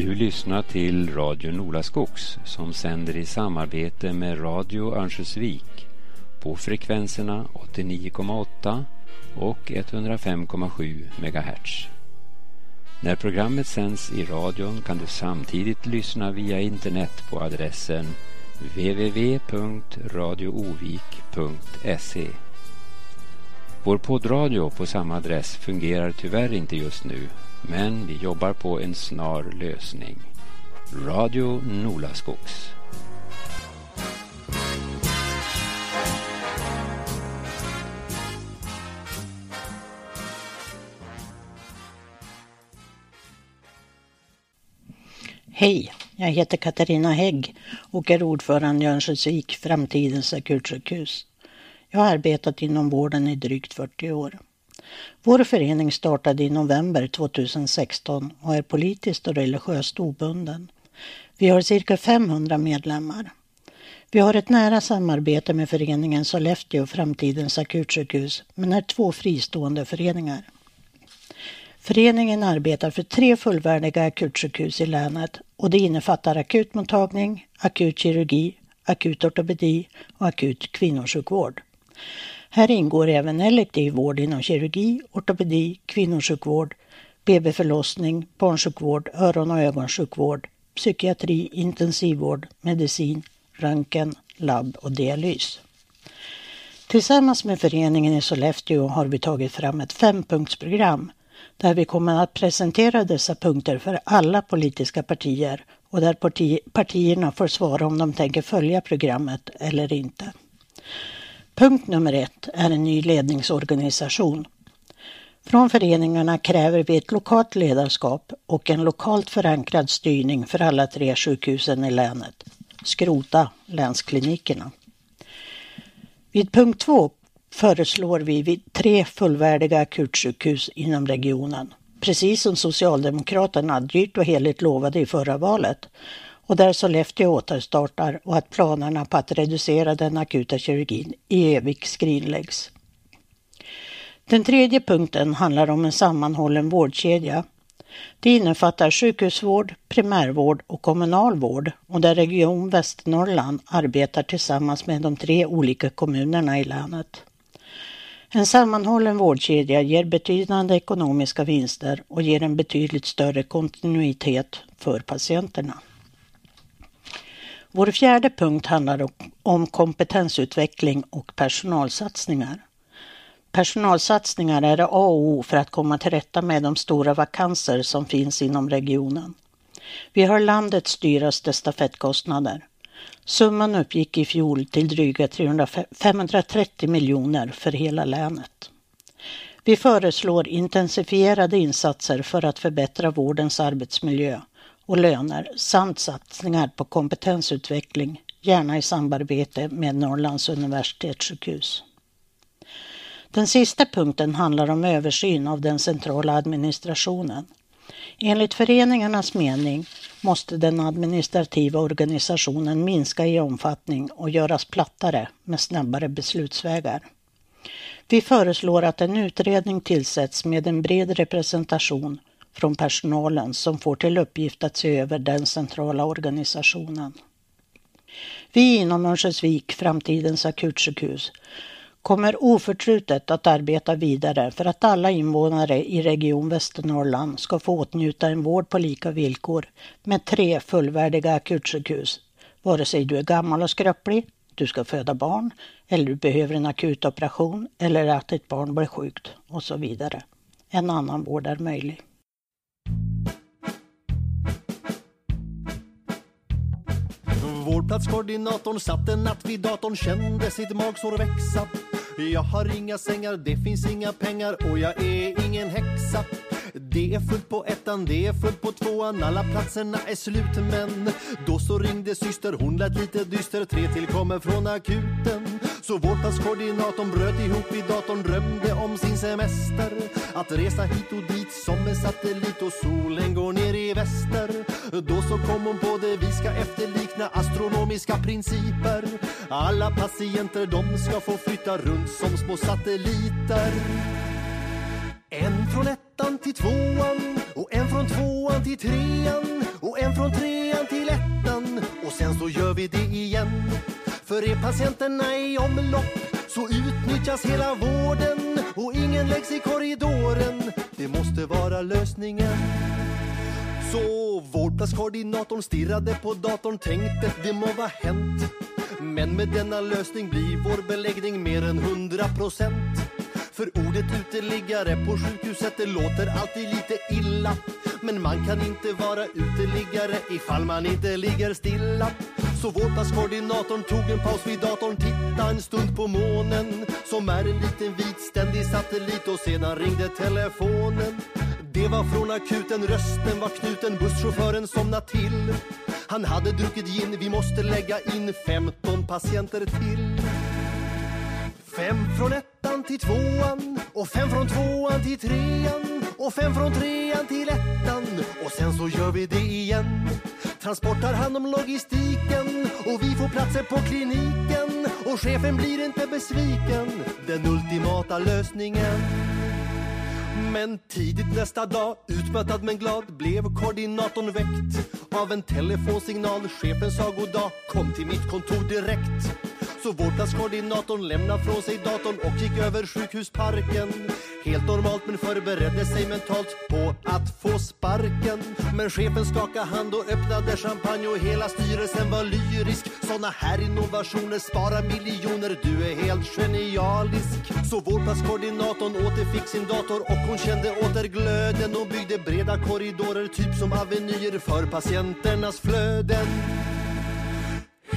Du lyssnar till Radio Nolaskogs som sänder i samarbete med Radio Örnsköldsvik på frekvenserna 89,8 och 105,7 MHz. När programmet sänds i radion kan du samtidigt lyssna via internet på adressen www.radioovik.se. Vår poddradio på samma adress fungerar tyvärr inte just nu men vi jobbar på en snar lösning. Radio Nolaskogs. Hej, jag heter Katarina Hägg och är ordförande i Örnsköldsvik, Framtidens akutsjukhus. Jag har arbetat inom vården i drygt 40 år. Vår förening startade i november 2016 och är politiskt och religiöst obunden. Vi har cirka 500 medlemmar. Vi har ett nära samarbete med föreningen Sollefteå Framtidens akutsjukhus men är två fristående föreningar. Föreningen arbetar för tre fullvärdiga akutsjukhus i länet och det innefattar akutmottagning, akut kirurgi, akut ortopedi och akut kvinnosjukvård. Här ingår även elektiv vård inom kirurgi, ortopedi, kvinnosjukvård, BB-förlossning, barnsjukvård, öron och ögonsjukvård, psykiatri, intensivvård, medicin, röntgen, labb och dialys. Tillsammans med föreningen i Sollefteå har vi tagit fram ett fempunktsprogram där vi kommer att presentera dessa punkter för alla politiska partier och där parti partierna får svara om de tänker följa programmet eller inte. Punkt nummer ett är en ny ledningsorganisation. Från föreningarna kräver vi ett lokalt ledarskap och en lokalt förankrad styrning för alla tre sjukhusen i länet. Skrota länsklinikerna. Vid punkt två föreslår vi vid tre fullvärdiga akutsjukhus inom regionen. Precis som Socialdemokraterna dyrt och heligt lovade i förra valet och där Sollefteå återstartar och att planerna på att reducera den akuta kirurgin i Evik skrinläggs. Den tredje punkten handlar om en sammanhållen vårdkedja. Det innefattar sjukhusvård, primärvård och kommunal vård och där Region Västernorrland arbetar tillsammans med de tre olika kommunerna i länet. En sammanhållen vårdkedja ger betydande ekonomiska vinster och ger en betydligt större kontinuitet för patienterna. Vår fjärde punkt handlar om kompetensutveckling och personalsatsningar. Personalsatsningar är A och O för att komma till rätta med de stora vakanser som finns inom regionen. Vi har landets dyraste stafettkostnader. Summan uppgick i fjol till dryga 530 miljoner för hela länet. Vi föreslår intensifierade insatser för att förbättra vårdens arbetsmiljö och löner samt satsningar på kompetensutveckling, gärna i samarbete med Norrlands universitetssjukhus. Den sista punkten handlar om översyn av den centrala administrationen. Enligt föreningarnas mening måste den administrativa organisationen minska i omfattning och göras plattare med snabbare beslutsvägar. Vi föreslår att en utredning tillsätts med en bred representation från personalen som får till uppgift att se över den centrala organisationen. Vi inom Örnsköldsvik, framtidens akutsjukhus, kommer oförtrutet att arbeta vidare för att alla invånare i Region Västernorrland ska få åtnjuta en vård på lika villkor med tre fullvärdiga akutsjukhus, vare sig du är gammal och skröplig, du ska föda barn eller du behöver en akut operation, eller att ditt barn blir sjukt och så vidare. En annan vård är möjlig. Vårdplatskoordinatorn satt en natt vid datorn, kände sitt magsår växa. Jag har inga sängar, det finns inga pengar och jag är ingen häxa. Det är fullt på ettan, det är fullt på tvåan, alla platserna är slut men då så ringde syster, hon lät lite dyster, tre till kommer från akuten. Så vårdplatskoordinatorn bröt ihop i datorn, drömde om sin semester. Att resa hit och dit som en satellit och solen går ner i väster. Då så kom hon på det, vi ska efterlikna astronomiska principer. Alla patienter de ska få flytta runt som små satelliter. En från ettan till tvåan och en från tvåan till trean och en från trean till ettan och sen så gör vi det igen. För är patienterna i omlopp så utnyttjas hela vården och ingen läggs i korridoren. Det måste vara lösningen. Så vårdplatskoordinatorn stirrade på datorn tänkte det må vara hänt. Men med denna lösning blir vår beläggning mer än 100 procent. För ordet uteliggare på sjukhuset det låter alltid lite illa. Men man kan inte vara uteliggare ifall man inte ligger stilla. Så vårdplatskoordinatorn tog en paus vid datorn, titta en stund på månen som är en liten vit ständig satellit och sedan ringde telefonen. Det var från akuten, rösten var knuten, busschauffören somnade till. Han hade druckit gin, vi måste lägga in 15 patienter till. Fem från ettan till tvåan och fem från tvåan till trean och fem från trean till ettan och sen så gör vi det igen. Transport tar hand om logistiken och vi får platser på kliniken och chefen blir inte besviken. Den ultimata lösningen. Men tidigt nästa dag, utmattad men glad, blev koordinatorn väckt av en telefonsignal. Chefen sa god dag, kom till mitt kontor direkt. Så vårdplatskoordinatorn lämnade från sig datorn och gick över sjukhusparken. Helt normalt men förberedde sig mentalt på att få sparken. Men chefen skakade hand och öppnade champagne och hela styrelsen var lyrisk. Såna här innovationer sparar miljoner, du är helt genialisk. Så vårdplatskoordinatorn återfick sin dator och hon kände åter glöden och byggde breda korridorer, typ som avenyer för patienternas flöden.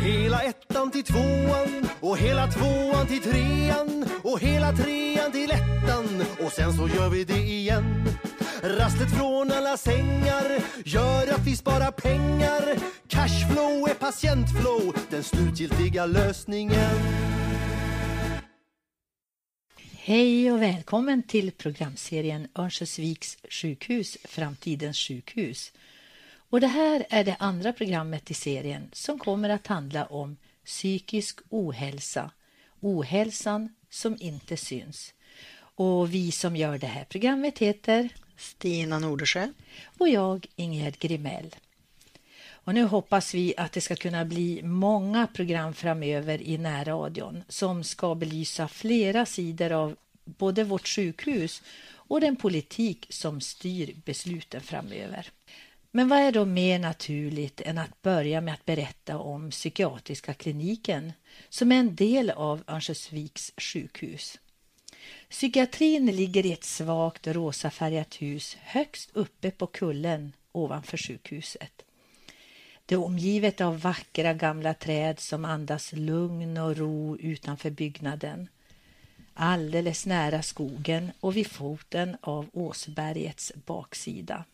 Hela ettan till tvåan och hela tvåan till trean och hela trean till ettan och sen så gör vi det igen. Rastlet från alla sängar gör att vi sparar pengar. Cashflow är patientflow, den slutgiltiga lösningen. Hej och välkommen till programserien Örnsköldsviks sjukhus, framtidens sjukhus. Och det här är det andra programmet i serien som kommer att handla om psykisk ohälsa, ohälsan som inte syns. Och vi som gör det här programmet heter Stina Nordersjö. och jag Ingegerd Grimell. Och nu hoppas vi att det ska kunna bli många program framöver i närradion som ska belysa flera sidor av både vårt sjukhus och den politik som styr besluten framöver. Men vad är då mer naturligt än att börja med att berätta om psykiatriska kliniken som är en del av Örnsköldsviks sjukhus. Psykiatrin ligger i ett svagt rosafärgat hus högst uppe på kullen ovanför sjukhuset. Det är omgivet av vackra gamla träd som andas lugn och ro utanför byggnaden. Alldeles nära skogen och vid foten av Åsbergets baksida.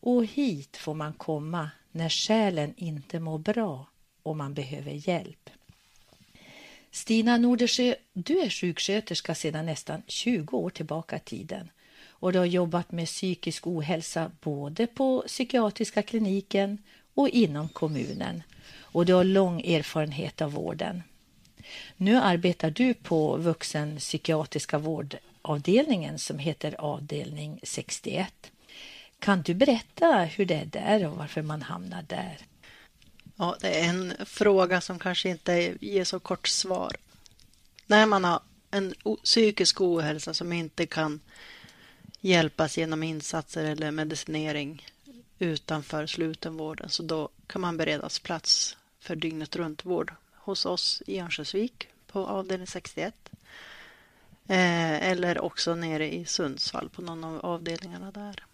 Och hit får man komma när själen inte mår bra och man behöver hjälp. Stina Nordersjö, du är sjuksköterska sedan nästan 20 år tillbaka i tiden och du har jobbat med psykisk ohälsa både på psykiatriska kliniken och inom kommunen och du har lång erfarenhet av vården. Nu arbetar du på vuxenpsykiatriska vårdavdelningen som heter avdelning 61. Kan du berätta hur det är där och varför man hamnar där? Ja, det är en fråga som kanske inte ger så kort svar. När man har en psykisk ohälsa som inte kan hjälpas genom insatser eller medicinering utanför slutenvården så då kan man beredas plats för dygnet runt vård hos oss i Örnsköldsvik på avdelning 61. Eh, eller också nere i Sundsvall på någon av avdelningarna där.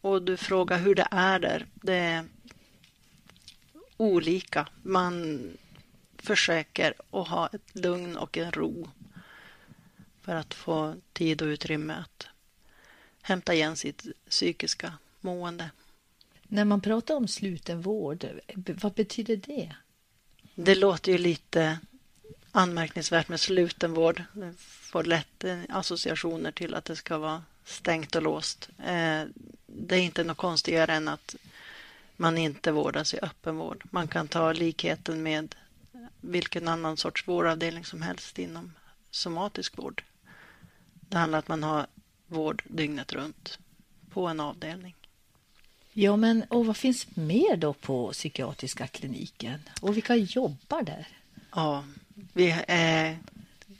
Och du frågar hur det är där. Det är olika. Man försöker att ha ett lugn och en ro för att få tid och utrymme att hämta igen sitt psykiska mående. När man pratar om slutenvård, vad betyder det? Det låter ju lite anmärkningsvärt med slutenvård. Det får lätt associationer till att det ska vara stängt och låst. Eh, det är inte något konstigare än att man inte vårdas i öppenvård. Man kan ta likheten med vilken annan sorts vårdavdelning som helst inom somatisk vård. Det handlar om att man har vård dygnet runt på en avdelning. Ja, men och vad finns mer då på psykiatriska kliniken? Och vilka jobbar där? Ja, vi är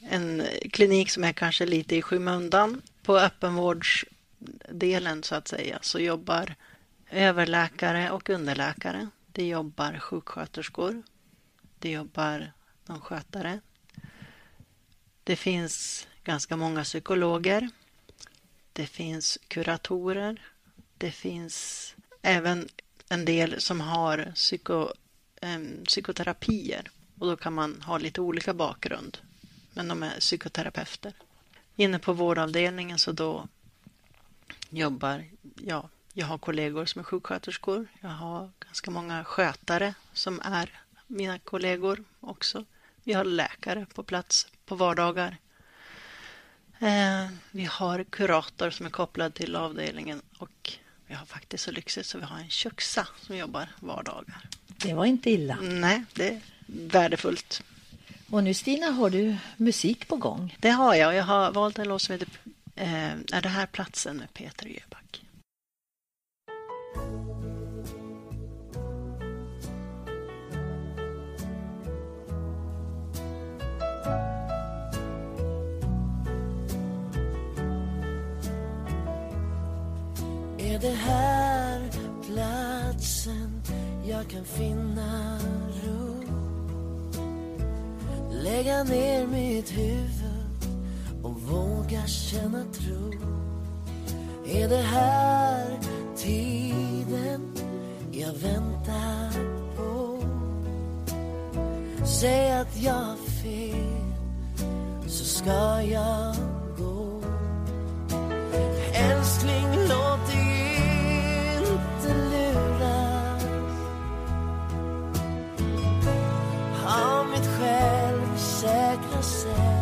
en klinik som är kanske lite i skymundan. På öppenvårdsdelen så att säga så jobbar överläkare och underläkare. Det jobbar sjuksköterskor. Det jobbar någon skötare. Det finns ganska många psykologer. Det finns kuratorer. Det finns även en del som har psyko, eh, psykoterapier och då kan man ha lite olika bakgrund. Men de är psykoterapeuter. Inne på vårdavdelningen så då jobbar, ja, jag har kollegor som är sjuksköterskor. Jag har ganska många skötare som är mina kollegor också. Vi har läkare på plats på vardagar. Eh, vi har kurator som är kopplad till avdelningen och vi har faktiskt så lyxigt så vi har en köksa som jobbar vardagar. Det var inte illa. Nej, det är värdefullt. Och nu Stina har du musik på gång. Det har jag. Jag har valt en låt som heter eh, Är det här platsen med Peter Jöback. Är det här platsen jag kan finna? Lägga ner mitt huvud och våga känna tro. Är det här tiden jag väntar på? Säg att jag har fel så ska jag gå. Älskling, låt det yourself.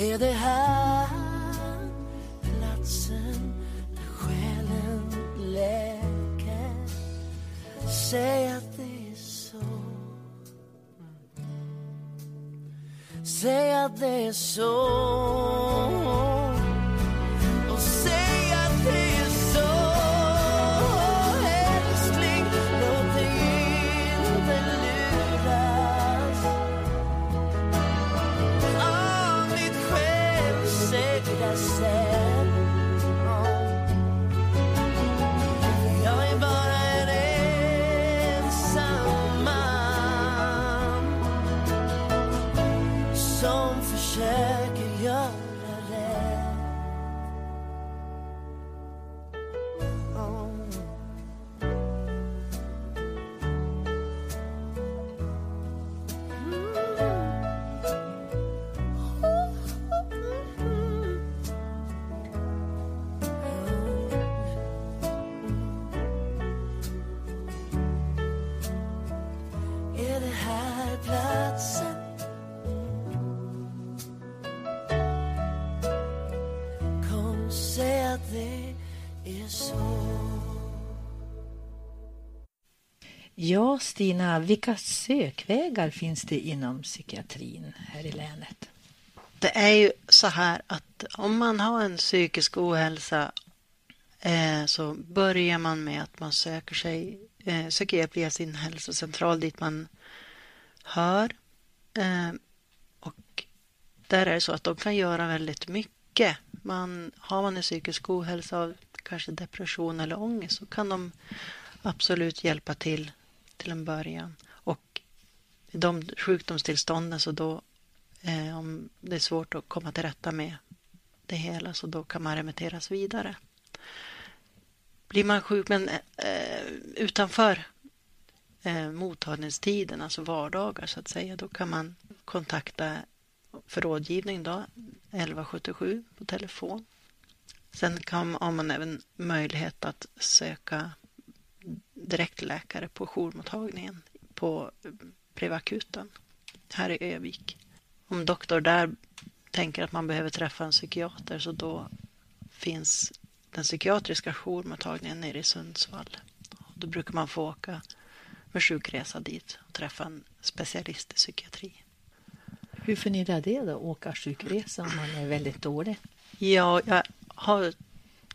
Är det här platsen där själen läker? Säg att det är så Säg att det är så Ja, Stina, vilka sökvägar finns det inom psykiatrin här i länet? Det är ju så här att om man har en psykisk ohälsa eh, så börjar man med att man söker sig eh, söker hjälp via sin hälsocentral dit man hör. Eh, och där är det så att de kan göra väldigt mycket. Man, har man en psykisk ohälsa av kanske depression eller ångest så kan de absolut hjälpa till till en början. Och i de sjukdomstillstånden så då eh, om det är svårt att komma till rätta med det hela så då kan man remitteras vidare. Blir man sjuk men eh, utanför eh, mottagningstiden, alltså vardagar så att säga, då kan man kontakta för rådgivning då, 1177 på telefon. Sen kan, har man även möjlighet att söka direktläkare på jourmottagningen på Privakuten här i Övik. Om doktor där tänker att man behöver träffa en psykiater så då finns den psykiatriska jourmottagningen nere i Sundsvall. Då brukar man få åka med sjukresa dit och träffa en specialist i psykiatri. Hur fungerar det då, åka sjukresa om man är väldigt dålig? Ja, jag har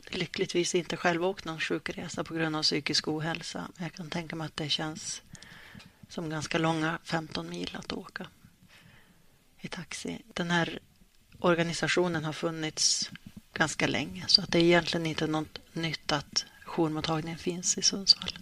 lyckligtvis inte själv åkt någon sjukresa på grund av psykisk ohälsa. Men jag kan tänka mig att det känns som ganska långa 15 mil att åka i taxi. Den här organisationen har funnits ganska länge så att det är egentligen inte något nytt att jourmottagningen finns i Sundsvall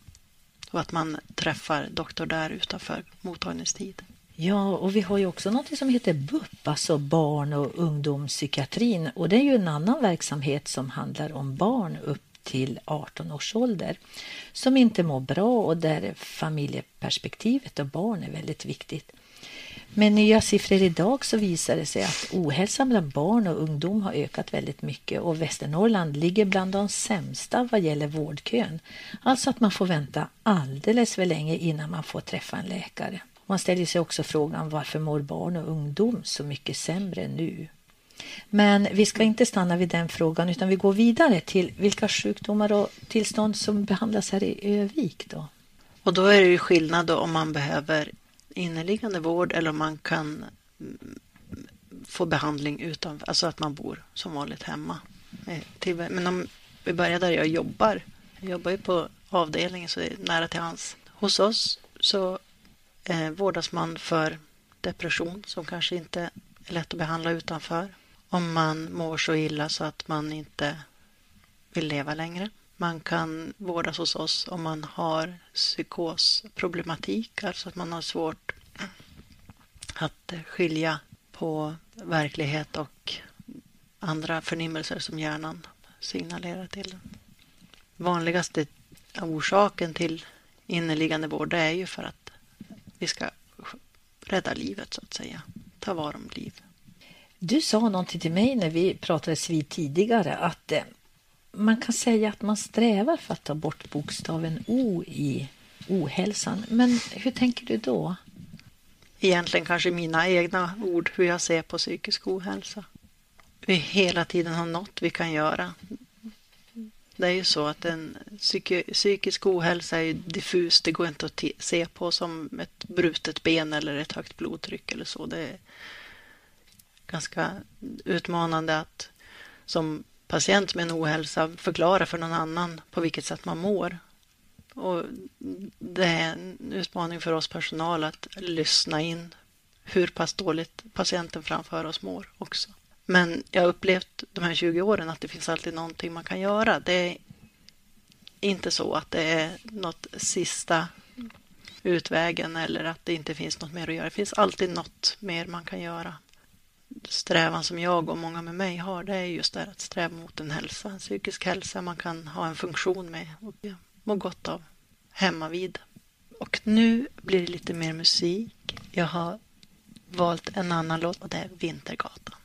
och att man träffar doktor där utanför mottagningstid. Ja, och vi har ju också något som heter BUP, alltså barn och ungdomspsykiatrin. Och det är ju en annan verksamhet som handlar om barn upp till 18 års ålder som inte mår bra och där familjeperspektivet och barn är väldigt viktigt. Med nya siffror idag så visar det sig att ohälsan bland barn och ungdom har ökat väldigt mycket och Västernorrland ligger bland de sämsta vad gäller vårdkön. Alltså att man får vänta alldeles för länge innan man får träffa en läkare. Man ställer sig också frågan varför mår barn och ungdom så mycket sämre nu? Men vi ska inte stanna vid den frågan utan vi går vidare till vilka sjukdomar och tillstånd som behandlas här i Övik. Då. Och då är det ju skillnad om man behöver inneliggande vård eller om man kan mm, få behandling utanför, alltså att man bor som vanligt hemma. Eh, men om vi börjar där jag jobbar. Jag jobbar ju på avdelningen så det är nära till hans. Hos oss så eh, vårdas man för depression som kanske inte är lätt att behandla utanför. Om man mår så illa så att man inte vill leva längre. Man kan vårdas hos oss om man har psykosproblematik, alltså att man har svårt att skilja på verklighet och andra förnimmelser som hjärnan signalerar till. Vanligaste orsaken till inneliggande vård är ju för att vi ska rädda livet så att säga, ta vara om liv. Du sa någonting till mig när vi pratades vid tidigare att eh, man kan säga att man strävar för att ta bort bokstaven O i ohälsan. Men hur tänker du då? Egentligen kanske mina egna ord, hur jag ser på psykisk ohälsa. Vi hela tiden har något vi kan göra. Det är ju så att en psyki psykisk ohälsa är diffus. Det går inte att se på som ett brutet ben eller ett högt blodtryck eller så. Det är ganska utmanande att som patient med en ohälsa förklara för någon annan på vilket sätt man mår. Och det är en utmaning för oss personal att lyssna in hur pass dåligt patienten framför oss mår också. Men jag har upplevt de här 20 åren att det finns alltid någonting man kan göra. Det är inte så att det är något sista utvägen eller att det inte finns något mer att göra. Det finns alltid något mer man kan göra strävan som jag och många med mig har, det är just det att sträva mot en hälsa, en psykisk hälsa man kan ha en funktion med och må gott av hemma vid. Och nu blir det lite mer musik. Jag har valt en annan låt och det är Vintergatan.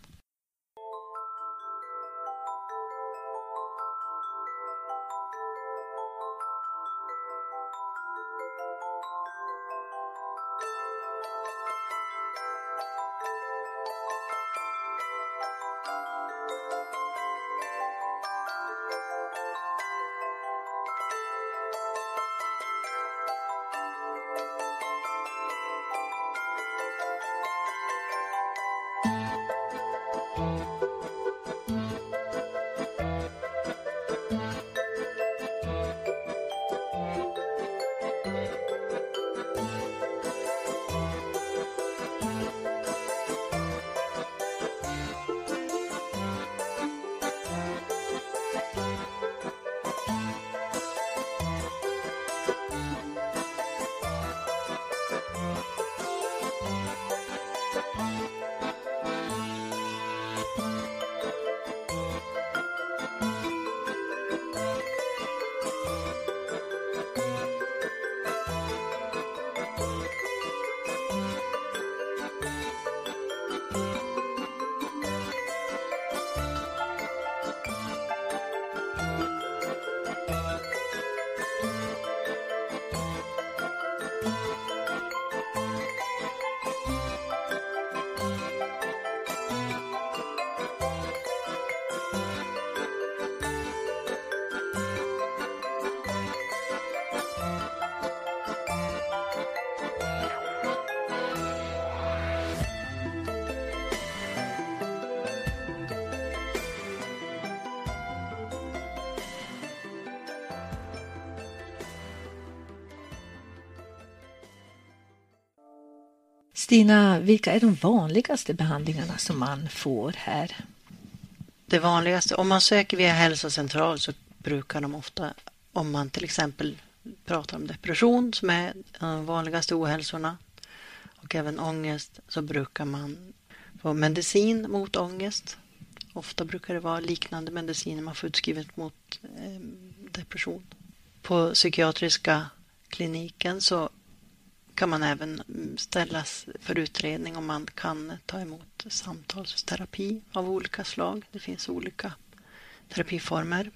Stina, vilka är de vanligaste behandlingarna som man får här? Det vanligaste, om man söker via hälsocentral så brukar de ofta, om man till exempel pratar om depression som är de vanligaste ohälsorna och även ångest så brukar man få medicin mot ångest. Ofta brukar det vara liknande mediciner man får utskrivet mot eh, depression. På psykiatriska kliniken så kan man även ställas för utredning om man kan ta emot samtalsterapi av olika slag. Det finns olika terapiformer.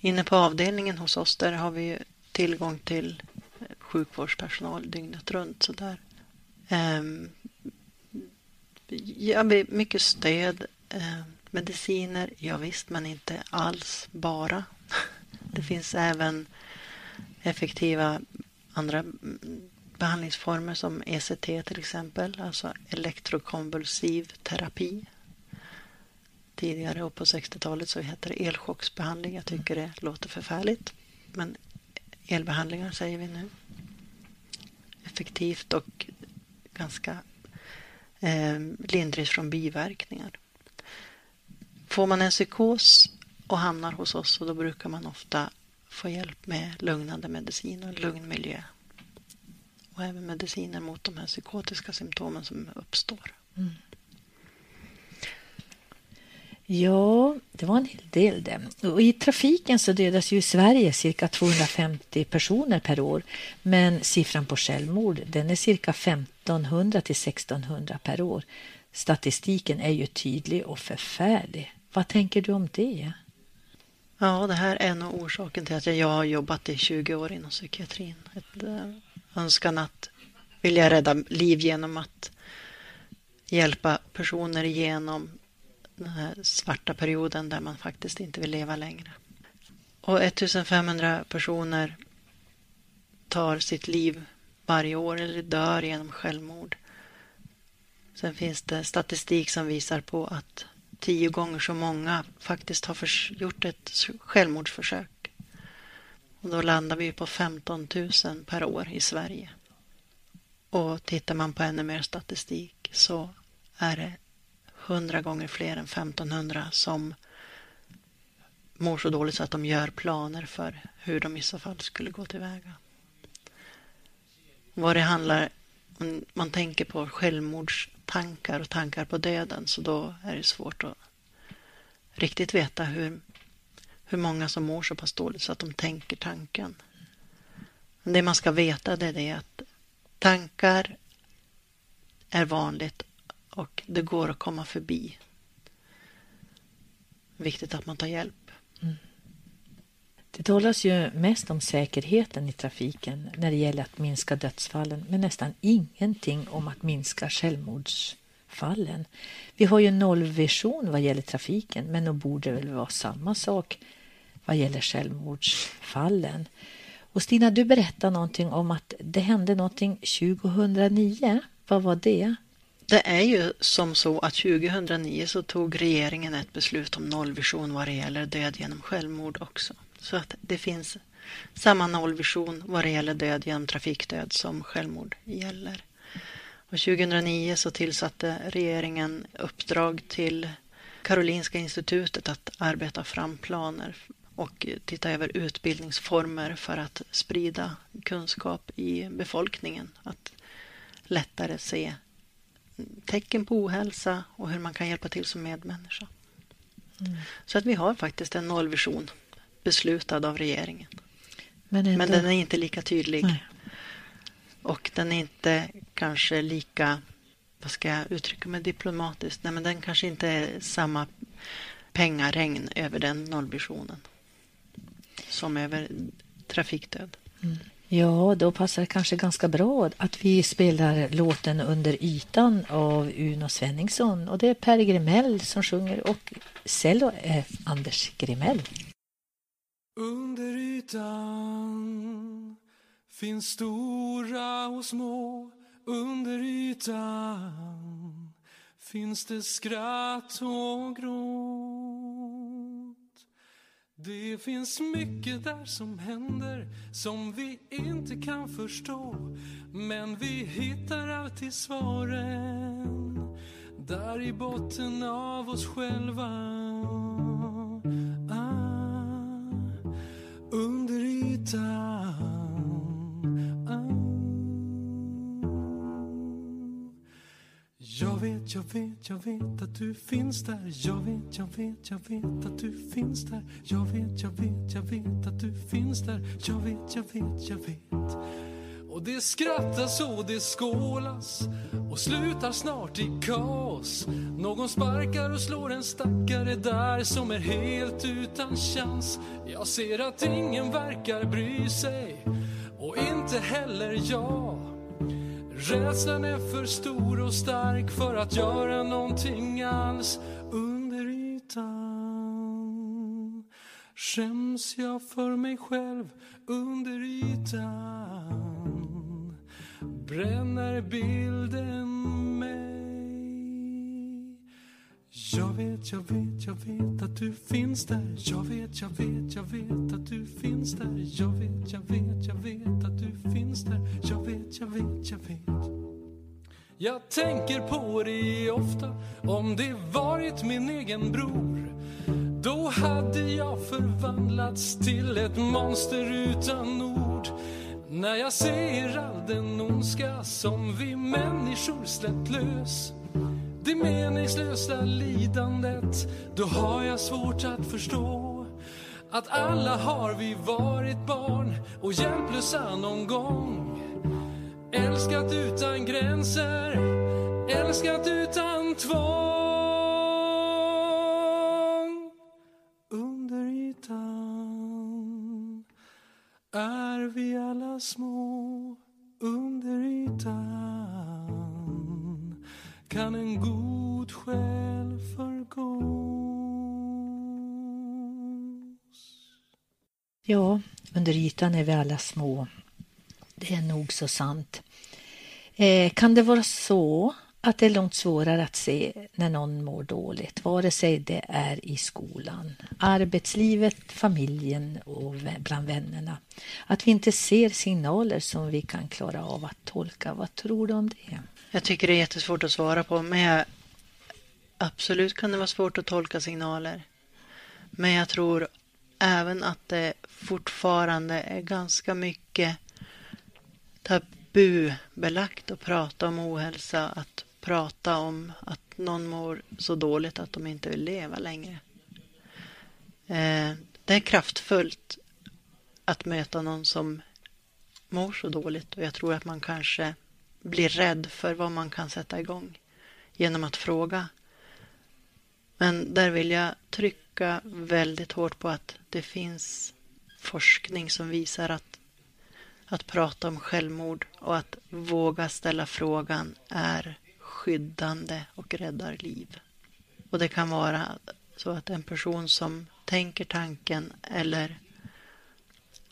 Inne på avdelningen hos oss där har vi tillgång till eh, sjukvårdspersonal dygnet runt. Så där. Ehm, ja, mycket stöd. Eh, mediciner, ja, visst, men inte alls bara. Det finns även effektiva andra mm, behandlingsformer som ECT till exempel, alltså elektrokonvulsiv terapi. Tidigare och på 60-talet så hette det elchocksbehandling. Jag tycker det låter förfärligt. Men elbehandlingar säger vi nu. Effektivt och ganska eh, lindrigt från biverkningar. Får man en psykos och hamnar hos oss så då brukar man ofta få hjälp med lugnande medicin och lugn miljö. Och även mediciner mot de här psykotiska symptomen som uppstår. Mm. Ja, det var en hel del det. Och I trafiken så dödas ju i Sverige cirka 250 personer per år. Men siffran på självmord den är cirka 1500 till 1600 per år. Statistiken är ju tydlig och förfärlig. Vad tänker du om det? Ja, det här är nog orsaken till att jag har jobbat i 20 år inom psykiatrin. Ett äh, önskan att vilja rädda liv genom att hjälpa personer igenom den här svarta perioden där man faktiskt inte vill leva längre. Och 1500 personer tar sitt liv varje år eller dör genom självmord. Sen finns det statistik som visar på att tio gånger så många faktiskt har gjort ett självmordsförsök. Och då landar vi på 15 000 per år i Sverige. Och tittar man på ännu mer statistik så är det hundra gånger fler än 1500 som mår så dåligt så att de gör planer för hur de i så fall skulle gå tillväga. Vad det handlar om man tänker på självmordstankar och tankar på döden så då är det svårt att riktigt veta hur, hur många som mår så pass dåligt så att de tänker tanken. Men det man ska veta det är det att tankar är vanligt och det går att komma förbi. Viktigt att man tar hjälp. Mm. Det talas ju mest om säkerheten i trafiken när det gäller att minska dödsfallen men nästan ingenting om att minska självmordsfallen. Vi har ju nollvision vad gäller trafiken men nog borde det väl vara samma sak vad gäller självmordsfallen. Och Stina, du berättade någonting om att det hände någonting 2009. Vad var det? Det är ju som så att 2009 så tog regeringen ett beslut om nollvision vad det gäller död genom självmord också. Så att det finns samma nollvision vad det gäller död genom trafikdöd som självmord gäller. Och 2009 så tillsatte regeringen uppdrag till Karolinska institutet att arbeta fram planer och titta över utbildningsformer för att sprida kunskap i befolkningen. Att lättare se tecken på ohälsa och hur man kan hjälpa till som medmänniska. Mm. Så att vi har faktiskt en nollvision beslutad av regeringen. Men, inte... Men den är inte lika tydlig. Nej. Och den är inte kanske lika, vad ska jag uttrycka mig diplomatiskt, Nej, men den kanske inte är samma pengaregn över den nollvisionen som över trafikdöd. Mm. Ja, då passar det kanske ganska bra att vi spelar låten Under ytan av Uno Svenningsson. Och det är Per Grimell som sjunger och cello är Anders Grimell. Under ytan finns stora och små Under ytan finns det skratt och gråt det finns mycket där som händer som vi inte kan förstå. Men vi hittar alltid svaren där i botten av oss själva. Ah, Under ytan. Jag vet, jag vet, jag vet att du finns där Jag vet, jag vet, jag vet att du finns där Jag vet, jag vet, jag vet att du finns där Jag vet, jag vet, jag vet och det skrattas och det skålas och slutar snart i kaos. Någon sparkar och slår en stackare där som är helt utan chans. Jag ser att ingen verkar bry sig och inte heller jag. Rädslan är för stor och stark för att göra någonting alls under ytan. Skäms jag för mig själv under ytan bränner bilden mig jag vet, jag vet, jag vet att du finns där. Jag vet, jag vet, jag vet att du finns där. Jag vet, jag vet, jag vet att du finns där. Jag vet, jag vet, jag vet. Jag tänker på dig ofta. Om det varit min egen bror då hade jag förvandlats till ett monster utan ord. När jag ser all den ondska som vi människor släppt lös det meningslösa lidandet Då har jag svårt att förstå Att alla har vi varit barn och hjälplösa någon gång. Älskat utan gränser, älskat utan tvång. Under ytan är vi alla små Under ytan kan en god själ förgås Ja, under ytan är vi alla små. Det är nog så sant. Eh, kan det vara så att det är långt svårare att se när någon mår dåligt, vare sig det är i skolan, arbetslivet, familjen och bland vännerna. Att vi inte ser signaler som vi kan klara av att tolka. Vad tror du om det? Jag tycker det är jättesvårt att svara på, men jag, absolut kan det vara svårt att tolka signaler. Men jag tror även att det fortfarande är ganska mycket tabubelagt att prata om ohälsa, att prata om att någon mår så dåligt att de inte vill leva längre. Eh, det är kraftfullt att möta någon som mår så dåligt och jag tror att man kanske blir rädd för vad man kan sätta igång genom att fråga. Men där vill jag trycka väldigt hårt på att det finns forskning som visar att att prata om självmord och att våga ställa frågan är skyddande och räddar liv. Och det kan vara så att en person som tänker tanken eller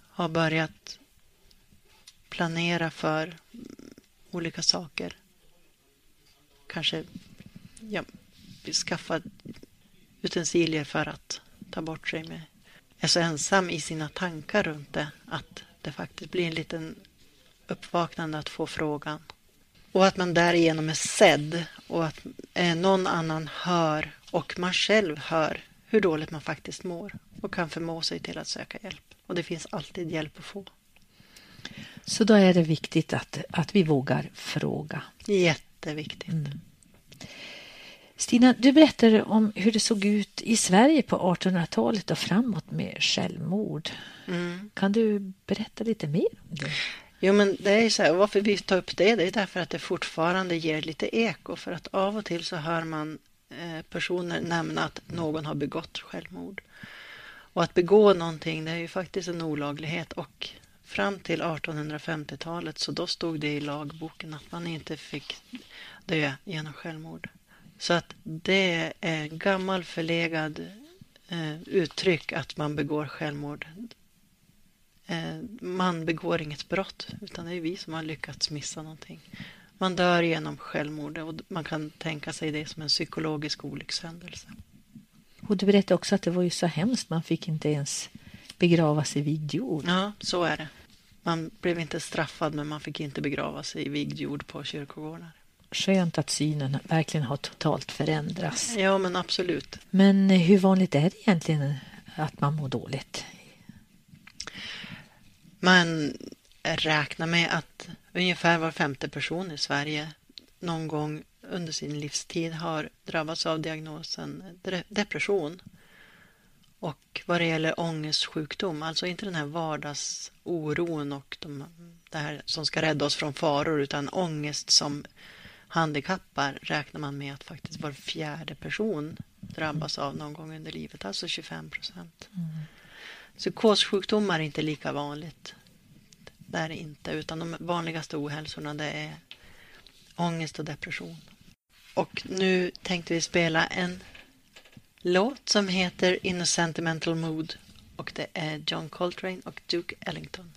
har börjat planera för olika saker. Kanske ja, skaffa utensilier för att ta bort sig med. Är så ensam i sina tankar runt det att det faktiskt blir en liten uppvaknande att få frågan. Och att man därigenom är sedd och att eh, någon annan hör och man själv hör hur dåligt man faktiskt mår och kan förmå sig till att söka hjälp. Och det finns alltid hjälp att få. Så då är det viktigt att, att vi vågar fråga. Jätteviktigt. Mm. Stina, du berättade om hur det såg ut i Sverige på 1800-talet och framåt med självmord. Mm. Kan du berätta lite mer om det? Jo, men det är så här, varför vi tar upp det, det är därför att det fortfarande ger lite eko. För att av och till så hör man eh, personer nämna att någon har begått självmord. Och att begå någonting, det är ju faktiskt en olaglighet. Och fram till 1850-talet så då stod det i lagboken att man inte fick dö genom självmord. Så att det är gammal förlegad eh, uttryck att man begår självmord. Eh, man begår inget brott, utan det är vi som har lyckats missa någonting. Man dör genom självmord och man kan tänka sig det som en psykologisk olyckshändelse. Och du berättade också att det var ju så hemskt, man fick inte ens begravas i vigd jord. Ja, så är det. Man blev inte straffad, men man fick inte begrava sig i vigd jord på kyrkogårdar. Skönt att synen verkligen har totalt förändrats. Ja, men absolut. Men hur vanligt är det egentligen att man mår dåligt? Man räknar med att ungefär var femte person i Sverige någon gång under sin livstid har drabbats av diagnosen depression. Och vad det gäller ångestsjukdom, alltså inte den här vardagsoron och de, det här som ska rädda oss från faror, utan ångest som handikappar räknar man med att faktiskt var fjärde person drabbas av någon gång under livet, alltså 25 procent. Mm. Psykossjukdomar är inte lika vanligt. Det är det inte, utan de vanligaste ohälsorna det är ångest och depression. Och nu tänkte vi spela en låt som heter In a sentimental mood och det är John Coltrane och Duke Ellington.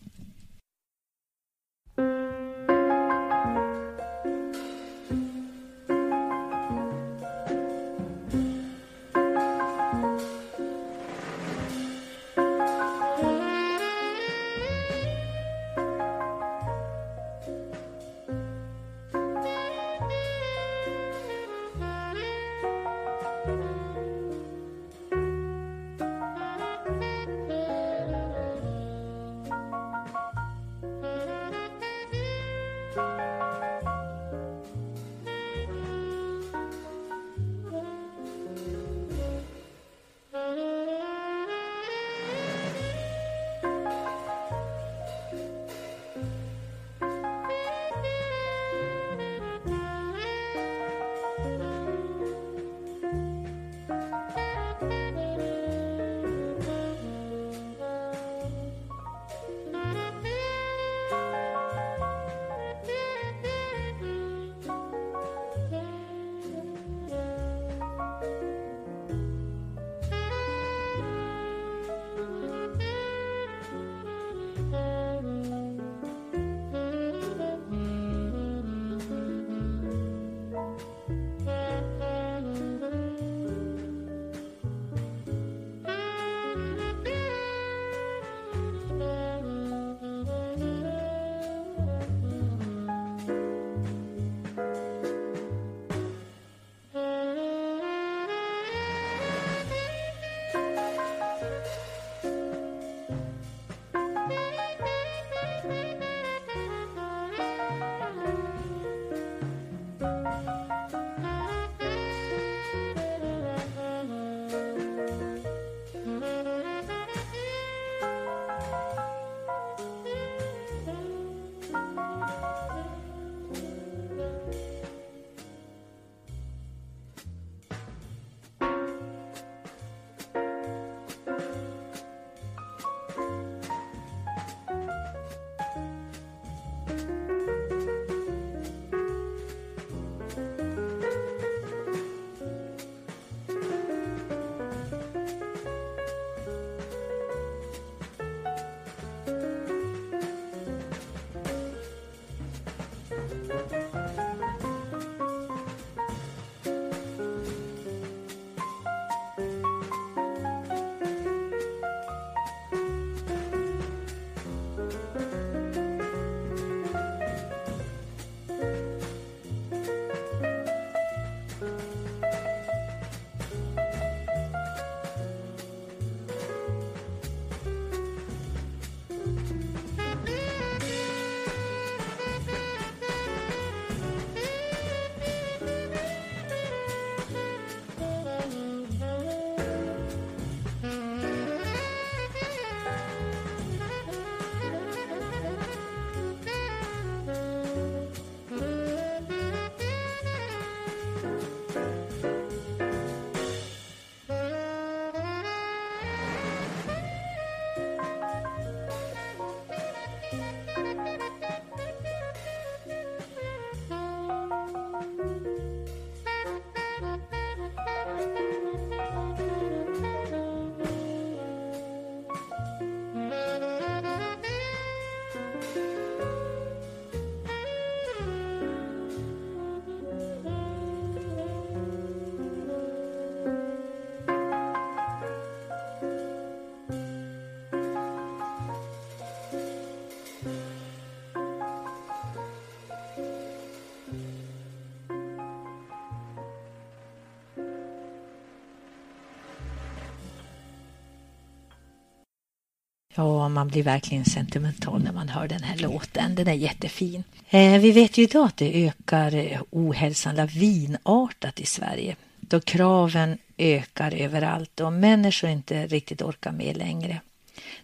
Ja, man blir verkligen sentimental när man hör den här låten. Den är jättefin. Eh, vi vet ju idag att det ökar eh, ohälsan lavinartat i Sverige då kraven ökar överallt och människor inte riktigt orkar med längre.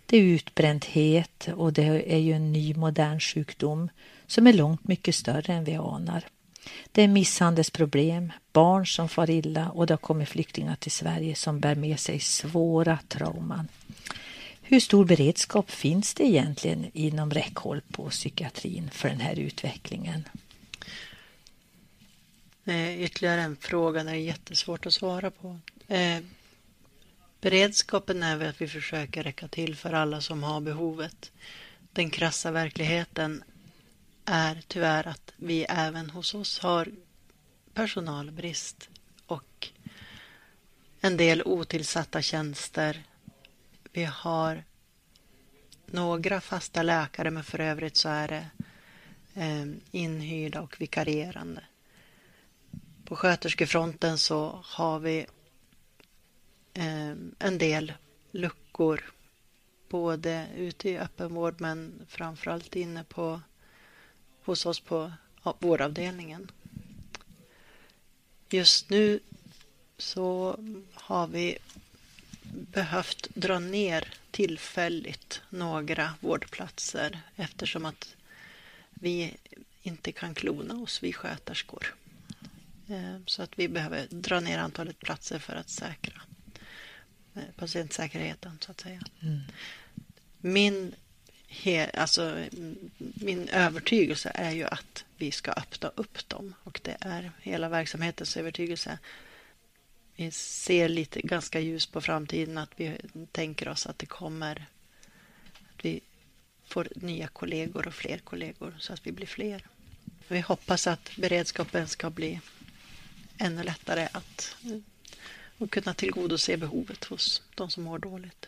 Det är utbrändhet och det är ju en ny modern sjukdom som är långt mycket större än vi anar. Det är misshandelsproblem, barn som far illa och det har kommit flyktingar till Sverige som bär med sig svåra trauman. Hur stor beredskap finns det egentligen inom räckhåll på psykiatrin för den här utvecklingen? Eh, ytterligare en fråga det är jättesvårt att svara på. Eh, beredskapen är väl att vi försöker räcka till för alla som har behovet. Den krassa verkligheten är tyvärr att vi även hos oss har personalbrist och en del otillsatta tjänster. Vi har några fasta läkare men för övrigt så är det eh, inhyrda och vikarierande. På sköterskefronten så har vi eh, en del luckor både ute i öppenvård men framförallt inne på hos oss på vårdavdelningen. Just nu så har vi behövt dra ner tillfälligt några vårdplatser eftersom att vi inte kan klona oss, vi sköterskor. Eh, så att vi behöver dra ner antalet platser för att säkra eh, patientsäkerheten så att säga. Mm. Min he, alltså, min övertygelse är ju att vi ska öppna upp dem och det är hela verksamhetens övertygelse. Vi ser lite ganska ljus på framtiden att vi tänker oss att det kommer att vi får nya kollegor och fler kollegor så att vi blir fler. Vi hoppas att beredskapen ska bli ännu lättare att och kunna tillgodose behovet hos de som mår dåligt.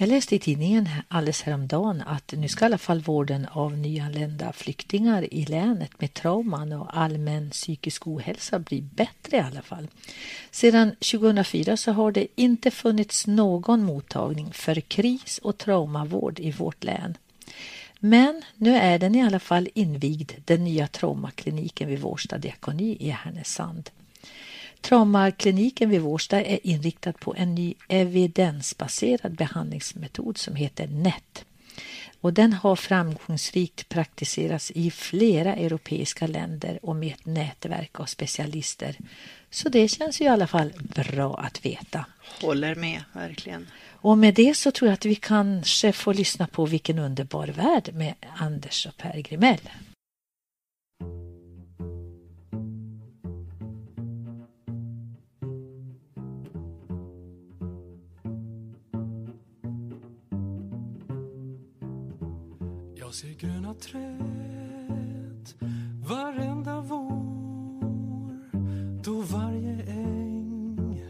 Jag läste i tidningen alldeles häromdagen att nu ska i alla fall vården av nyanlända flyktingar i länet med trauman och allmän psykisk ohälsa bli bättre i alla fall. Sedan 2004 så har det inte funnits någon mottagning för kris och traumavård i vårt län. Men nu är den i alla fall invigd, den nya traumakliniken vid Vårsta diakoni i Härnösand. Traumakliniken vid Vårsta är inriktad på en ny evidensbaserad behandlingsmetod som heter NET. Och den har framgångsrikt praktiserats i flera europeiska länder och med ett nätverk av specialister. Så det känns ju i alla fall bra att veta. Håller med, verkligen. Och med det så tror jag att vi kanske får lyssna på Vilken underbar värld med Anders och Per Grimell. Jag ser gröna träd varenda vår då varje äng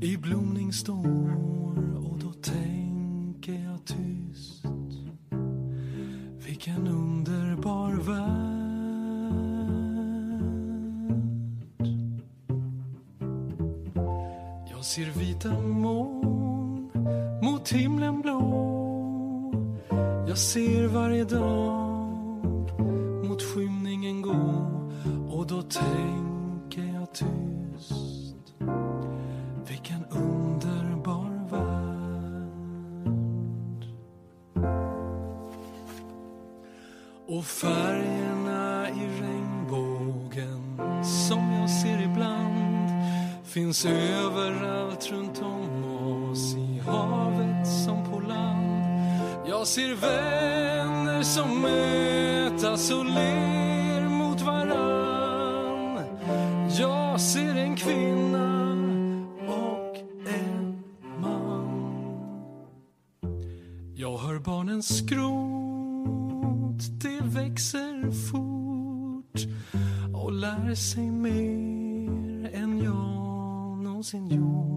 i blomning står. Och då tänker jag tyst vilken underbar värld. Jag ser vita moln mot himlen blå jag ser varje dag mot skymningen gå och då tänker jag tyst. Vilken underbar värld. Och färgerna i regnbågen som jag ser ibland finns överallt runt om jag ser vänner som mötas och ler mot varann. Jag ser en kvinna och en man. Jag hör barnens skrot, det växer fort och lär sig mer än jag någonsin gjort.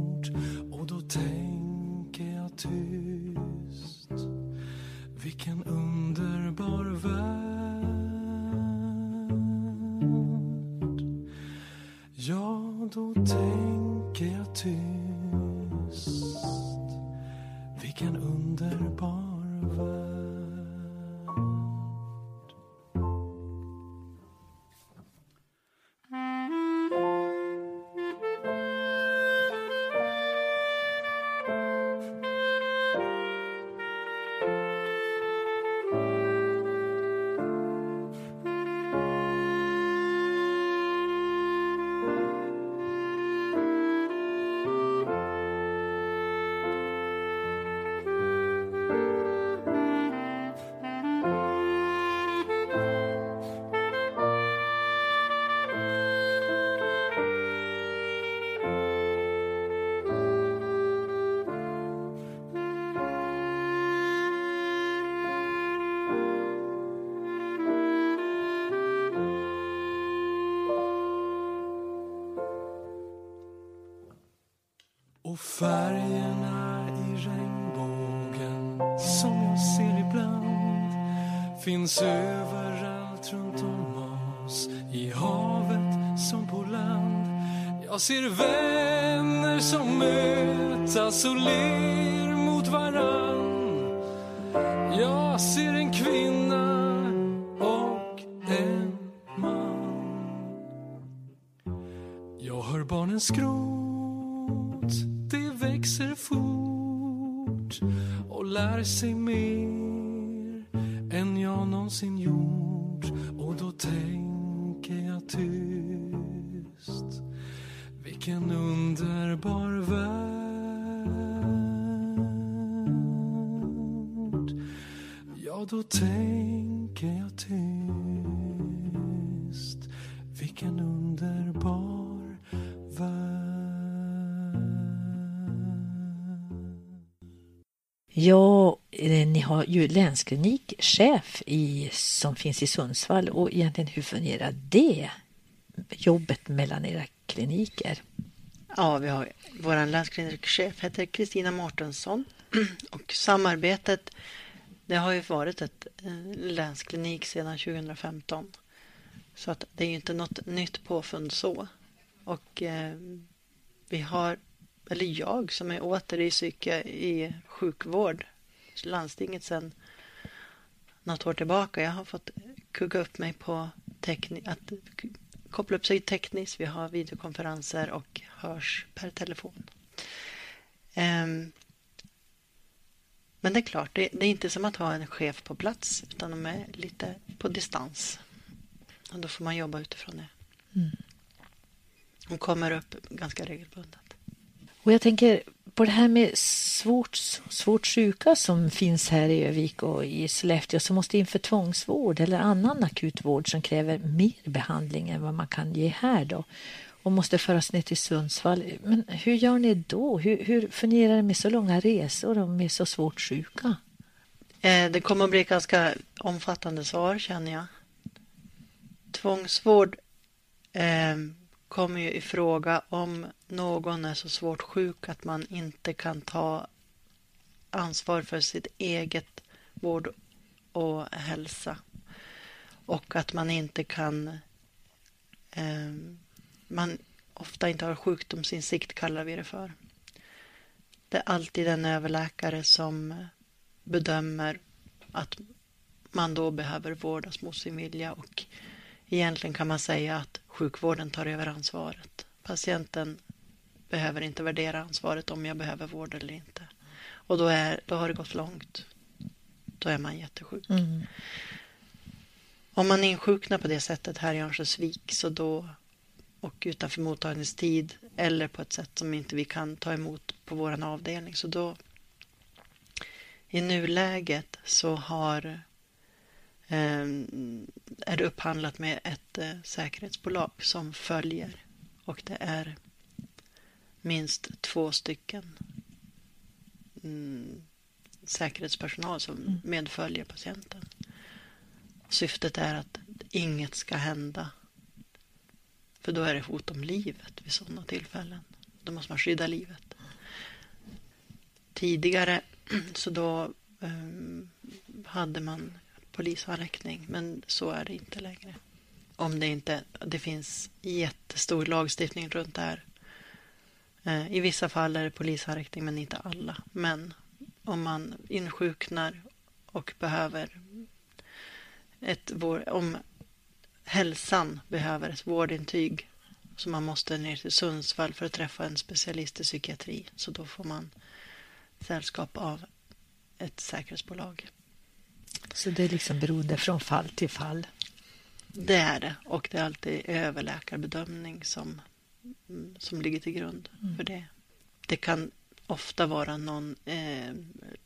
Ser vänner som mötas och ler mot varann. Jag ser en kvinna och en man. Jag hör barnens gråt, det växer fort och lär sig mer tänker jag tyst, vilken underbar värld. Ja, eh, ni har ju länsklinikchef i, som finns i Sundsvall och egentligen hur fungerar det jobbet mellan era kliniker? Ja, vi har vår länsklinikchef heter Kristina Mårtensson och samarbetet det har ju varit ett eh, länsklinik sedan 2015. Så att det är ju inte något nytt påfund så. Och eh, vi har, eller jag som är åter i psyke i sjukvård, landstinget sedan något år tillbaka. Jag har fått kugga upp mig på att koppla upp sig tekniskt. Vi har videokonferenser och hörs per telefon. Ehm, men det är klart, det, det är inte som att ha en chef på plats utan de är lite på distans. Och då får man jobba utifrån det. De kommer upp ganska regelbundet. Och jag tänker på det här med svårt, svårt sjuka som finns här i Övik och i Sollefteå som måste in för tvångsvård eller annan akutvård som kräver mer behandling än vad man kan ge här då och måste föras ner till Sundsvall. Men hur gör ni då? Hur, hur fungerar det med så långa resor och med så svårt sjuka? Eh, det kommer att bli ganska omfattande svar känner jag. Tvångsvård eh, kommer ju i fråga om någon är så svårt sjuk att man inte kan ta ansvar för sitt eget vård och hälsa. Och att man inte kan... Eh, man ofta inte har sjukdomsinsikt kallar vi det för. Det är alltid en överläkare som bedömer att man då behöver vårdas mot sin vilja och egentligen kan man säga att sjukvården tar över ansvaret. Patienten behöver inte värdera ansvaret om jag behöver vård eller inte. Och då, är, då har det gått långt. Då är man jättesjuk. Om man insjuknar på det sättet här i Örnsköldsvik så då och utanför mottagningstid eller på ett sätt som inte vi kan ta emot på vår avdelning. Så då i nuläget så har eh, är det upphandlat med ett eh, säkerhetsbolag som följer. Och det är minst två stycken mm, säkerhetspersonal som medföljer patienten. Syftet är att inget ska hända för då är det hot om livet vid sådana tillfällen. Då måste man skydda livet. Tidigare så då um, hade man polishandräckning men så är det inte längre. Om det inte det finns jättestor lagstiftning runt det här. Eh, I vissa fall är det polishandräckning men inte alla. Men om man insjuknar och behöver ett vård, om hälsan behöver ett vårdintyg så man måste ner till Sundsvall för att träffa en specialist i psykiatri. Så då får man sällskap av ett säkerhetsbolag. Så det är liksom beroende från fall till fall? Det är det. Och det är alltid överläkarbedömning som, som ligger till grund mm. för det. Det kan ofta vara någon eh,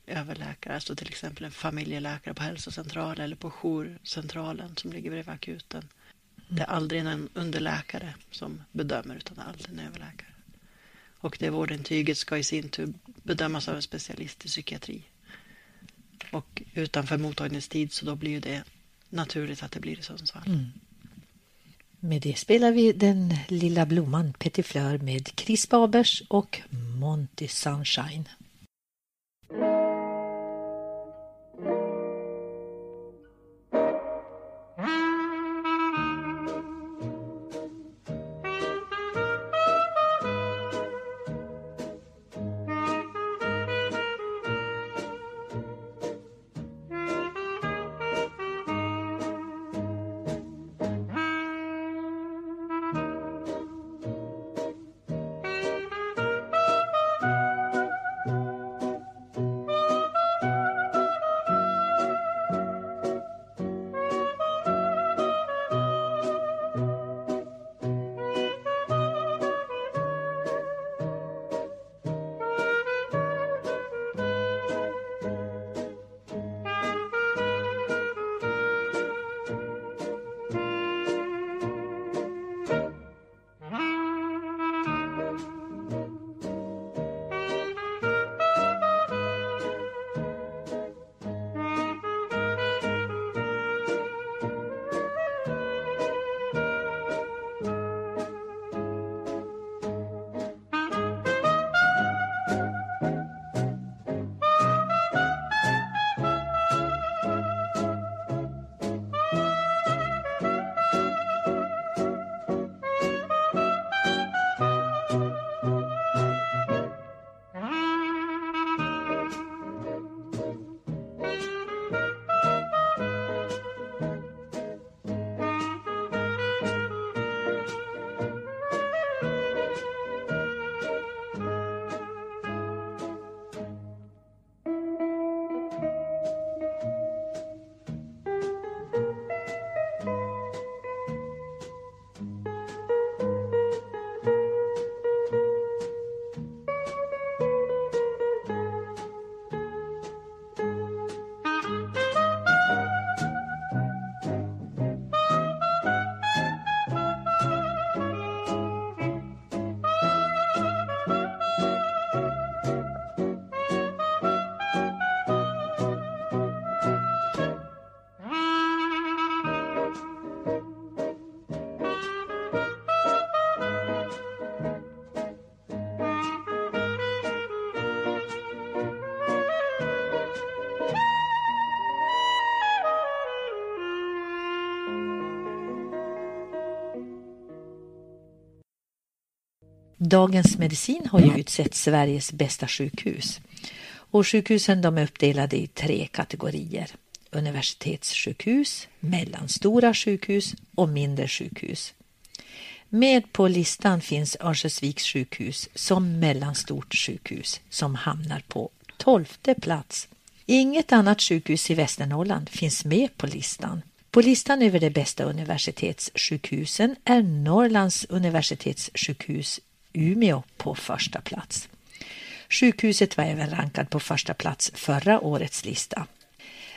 överläkare, alltså till exempel en familjeläkare på hälsocentralen eller på jourcentralen som ligger bredvid akuten. Det är aldrig en underläkare som bedömer utan det är alltid en överläkare. Och det vårdintyget ska i sin tur bedömas av en specialist i psykiatri. Och utanför mottagningstid så då blir det naturligt att det blir i Sundsvall. Mm. Med det spelar vi Den lilla blomman Petit Fleur med Chris Babers och Monty Sunshine. Dagens Medicin har ju utsett Sveriges bästa sjukhus. Och sjukhusen de är uppdelade i tre kategorier. Universitetssjukhus, mellanstora sjukhus och mindre sjukhus. Med på listan finns Örnsköldsviks sjukhus som mellanstort sjukhus som hamnar på tolfte plats. Inget annat sjukhus i Västernorrland finns med på listan. På listan över de bästa universitetssjukhusen är Norrlands universitetssjukhus Umeå på första plats. Sjukhuset var även rankad på första plats förra årets lista.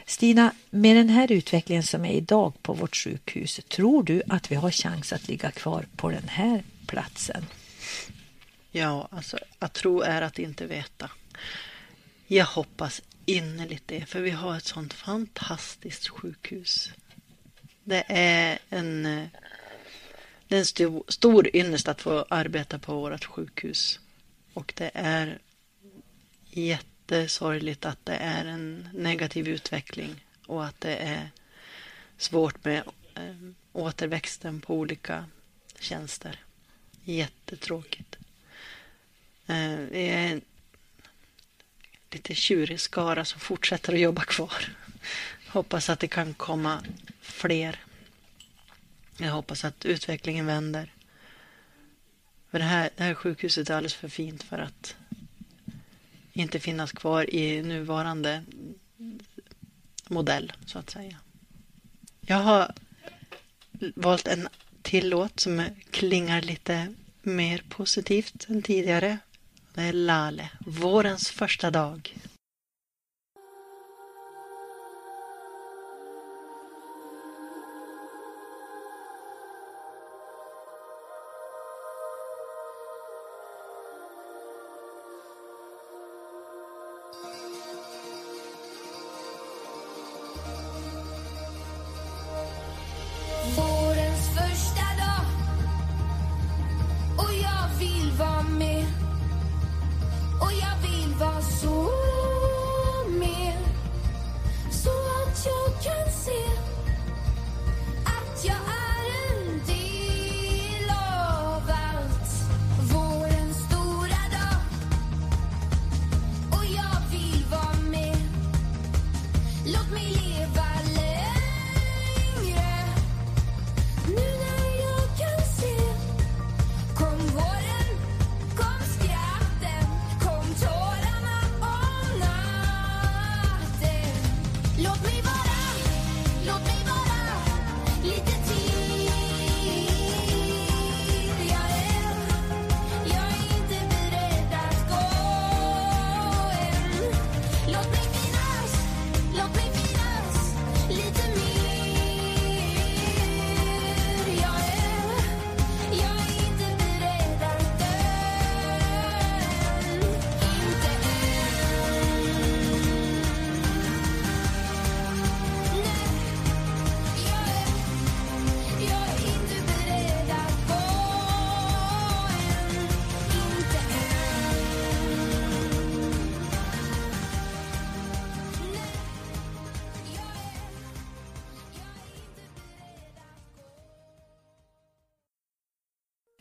Stina, med den här utvecklingen som är idag på vårt sjukhus, tror du att vi har chans att ligga kvar på den här platsen? Ja, alltså att tro är att inte veta. Jag hoppas innerligt det, för vi har ett sånt fantastiskt sjukhus. Det är en eh, det är en stor, stor ynnest att få arbeta på vårt sjukhus. Och det är jättesorgligt att det är en negativ utveckling och att det är svårt med eh, återväxten på olika tjänster. Jättetråkigt. Eh, Vi är en lite tjurig skara som fortsätter att jobba kvar. Hoppas att det kan komma fler. Jag hoppas att utvecklingen vänder. För det här, det här sjukhuset är alldeles för fint för att inte finnas kvar i nuvarande modell, så att säga. Jag har valt en till låt som klingar lite mer positivt än tidigare. Det är Lale, Vårens första dag.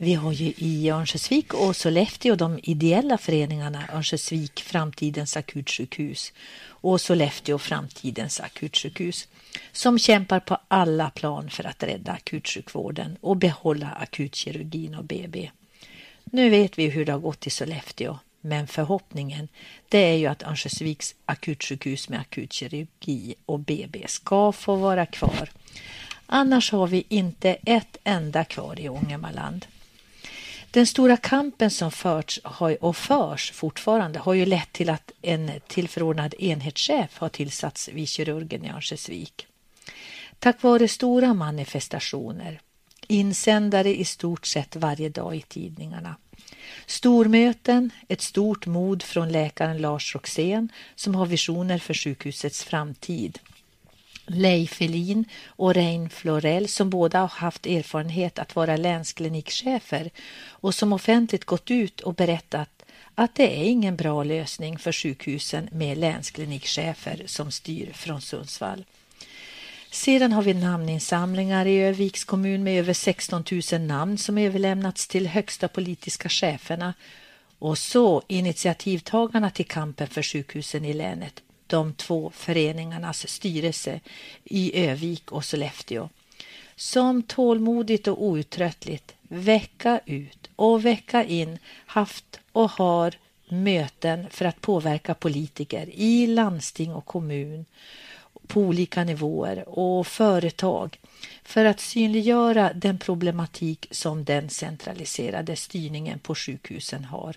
Vi har ju i Örnsköldsvik och Sollefteå de ideella föreningarna Örnsköldsvik Framtidens akutsjukhus och Sollefteå Framtidens akutsjukhus som kämpar på alla plan för att rädda akutsjukvården och behålla akutkirurgin och BB. Nu vet vi hur det har gått i Sollefteå, men förhoppningen det är ju att Örnsköldsviks akutsjukhus med akutkirurgi och BB ska få vara kvar. Annars har vi inte ett enda kvar i Ångermanland. Den stora kampen som förts har, och förs fortfarande har ju lett till att en tillförordnad enhetschef har tillsatts vid kirurgen i Örnsköldsvik. Tack vare stora manifestationer, insändare i stort sett varje dag i tidningarna, stormöten, ett stort mod från läkaren Lars Roxén som har visioner för sjukhusets framtid Leif Elin och Rein Florell som båda har haft erfarenhet att vara länsklinikchefer och som offentligt gått ut och berättat att det är ingen bra lösning för sjukhusen med länsklinikchefer som styr från Sundsvall. Sedan har vi namninsamlingar i Öviks kommun med över 16 000 namn som överlämnats till högsta politiska cheferna och så initiativtagarna till kampen för sjukhusen i länet de två föreningarnas styrelse i Övik och Sollefteå som tålmodigt och outtröttligt vecka ut och vecka in haft och har möten för att påverka politiker i landsting och kommun på olika nivåer och företag för att synliggöra den problematik som den centraliserade styrningen på sjukhusen har.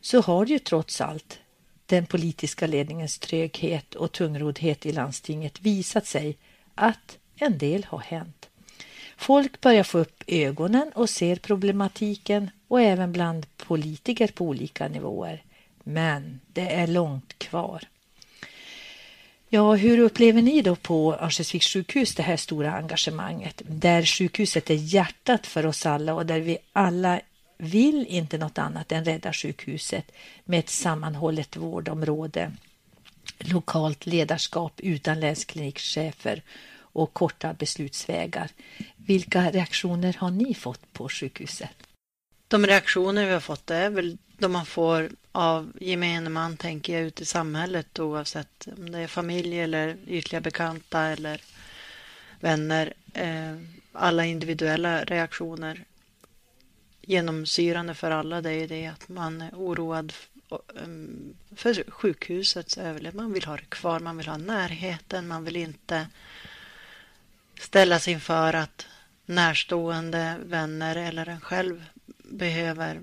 Så har det ju trots allt den politiska ledningens tröghet och tungroddhet i landstinget visat sig att en del har hänt. Folk börjar få upp ögonen och ser problematiken och även bland politiker på olika nivåer. Men det är långt kvar. Ja, hur upplever ni då på Örnsköldsviks sjukhus det här stora engagemanget? Där sjukhuset är hjärtat för oss alla och där vi alla vill inte något annat än rädda sjukhuset med ett sammanhållet vårdområde, lokalt ledarskap utan länsklinikchefer och korta beslutsvägar. Vilka reaktioner har ni fått på sjukhuset? De reaktioner vi har fått är väl de man får av gemene man tänker jag ute i samhället oavsett om det är familj eller ytliga bekanta eller vänner. Eh, alla individuella reaktioner genomsyrande för alla det är ju det att man är oroad um, för sjukhusets överlevnad. Man vill ha det kvar, man vill ha närheten, man vill inte ställas inför att närstående vänner eller en själv behöver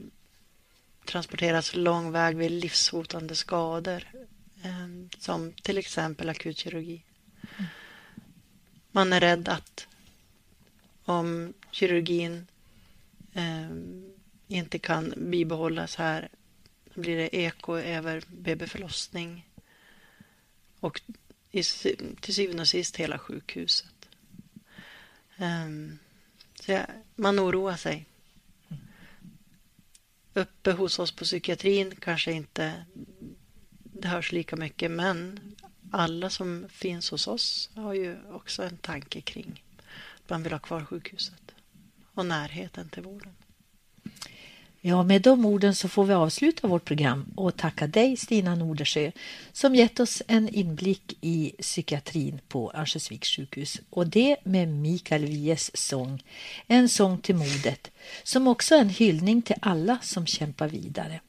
transporteras lång väg vid livshotande skador eh, som till exempel akutkirurgi. Man är rädd att om kirurgin eh, inte kan bibehållas här blir det eko över BB-förlossning och i, till syvende och sist hela sjukhuset. Eh, så jag, man oroar sig. Uppe hos oss på psykiatrin kanske inte det hörs lika mycket men alla som finns hos oss har ju också en tanke kring att man vill ha kvar sjukhuset och närheten till vården. Ja, med de orden så får vi avsluta vårt program och tacka dig Stina Nordersjö som gett oss en inblick i psykiatrin på Örnsköldsviks sjukhus och det med Mikael Wiehes sång En sång till modet som också är en hyllning till alla som kämpar vidare.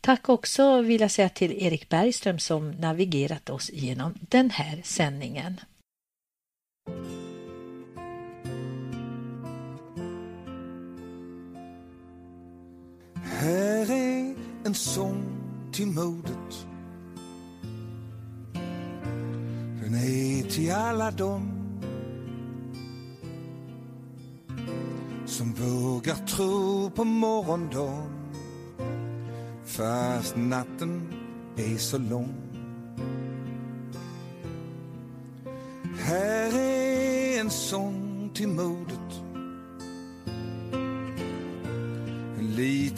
Tack också vill jag säga till Erik Bergström som navigerat oss genom den här sändningen. Här är en sång till modet. Den är till alla dem som vågar tro på morgondagen fast natten är så lång. Här är en sång till modet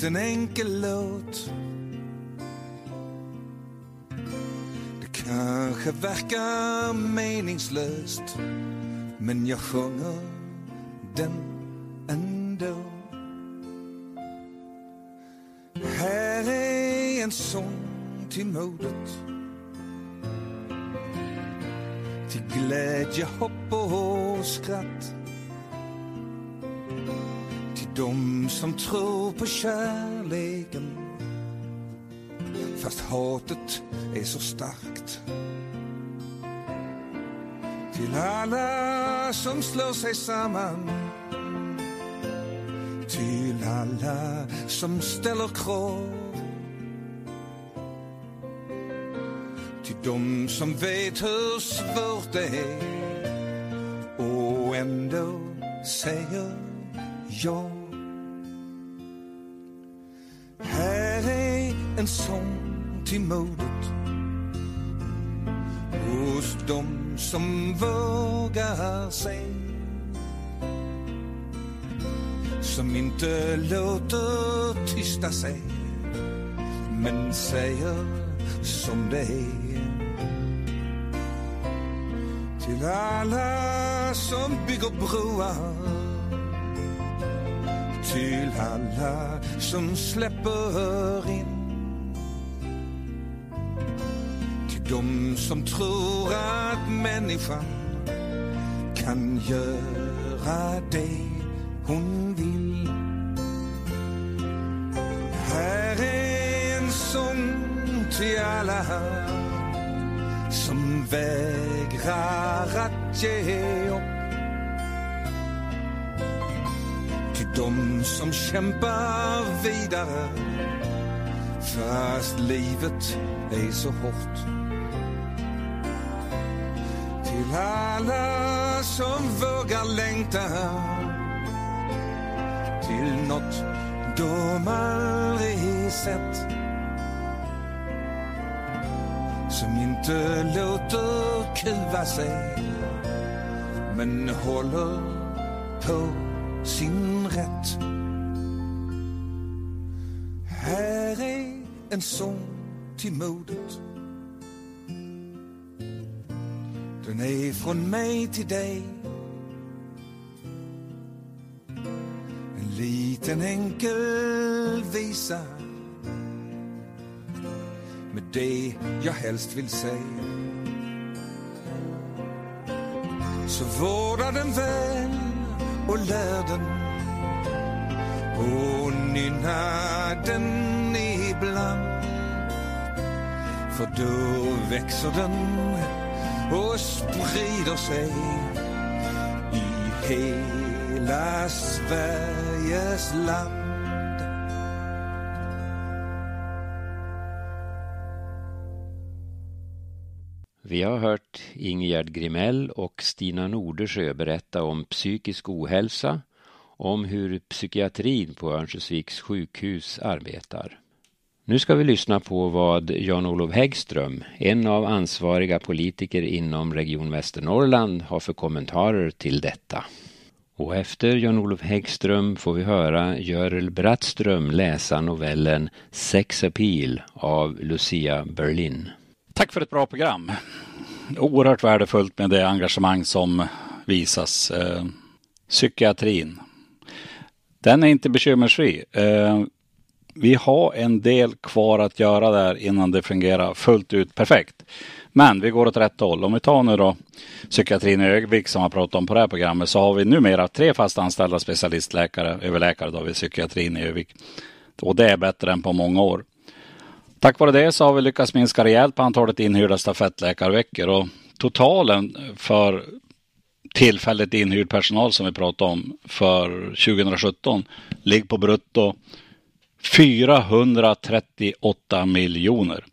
En liten enkel låt Det kanske verkar meningslöst men jag sjunger den ändå Här är en sång till modet Till glädje, hopp och skratt Till de som tror på kärleken. Fast hatet är så starkt. Till alla som slår sig samman. Till alla som ställer krav. Till de som vet hur svårt det är. Och ändå säger ja. En sång till modet. Hos dem som vågar sig. Som inte låter tysta sig. Men säger som det är. Till alla som bygger broar. Till alla som släpper in de som tror att människan kan göra det hon vill. Här är en sång till alla som vägrar att ge upp. Till de som kämpar vidare fast livet är så hårt till alla som vågar längta till något de aldrig sett som inte låter kuva sig men håller på sin rätt. Här är en sång till modet. Den är från mig till dig. En liten enkel visa med det jag helst vill säga. Så vårda den väl och lär den och nynna den ibland. För då växer den och sprider sig i hela Sveriges land. Vi har hört Ingegerd Grimell och Stina Nordersjö berätta om psykisk ohälsa, om hur psykiatrin på Örnsköldsviks sjukhus arbetar. Nu ska vi lyssna på vad Jan-Olof Häggström, en av ansvariga politiker inom Region Västernorrland, har för kommentarer till detta. Och efter Jan-Olof Häggström får vi höra Görel Brattström läsa novellen Sex Appeal av Lucia Berlin. Tack för ett bra program. Oerhört värdefullt med det engagemang som visas. Eh, psykiatrin. Den är inte bekymmersfri. Eh, vi har en del kvar att göra där innan det fungerar fullt ut perfekt. Men vi går åt rätt håll. Om vi tar nu då psykiatrin i Örnsköldsvik som jag pratat om på det här programmet så har vi numera tre fast anställda specialistläkare, överläkare då vid psykiatrin i Örnsköldsvik. Och det är bättre än på många år. Tack vare det så har vi lyckats minska rejält på antalet inhyrda stafettläkarveckor och totalen för tillfälligt inhyrd personal som vi pratade om för 2017 ligger på brutto 438 miljoner.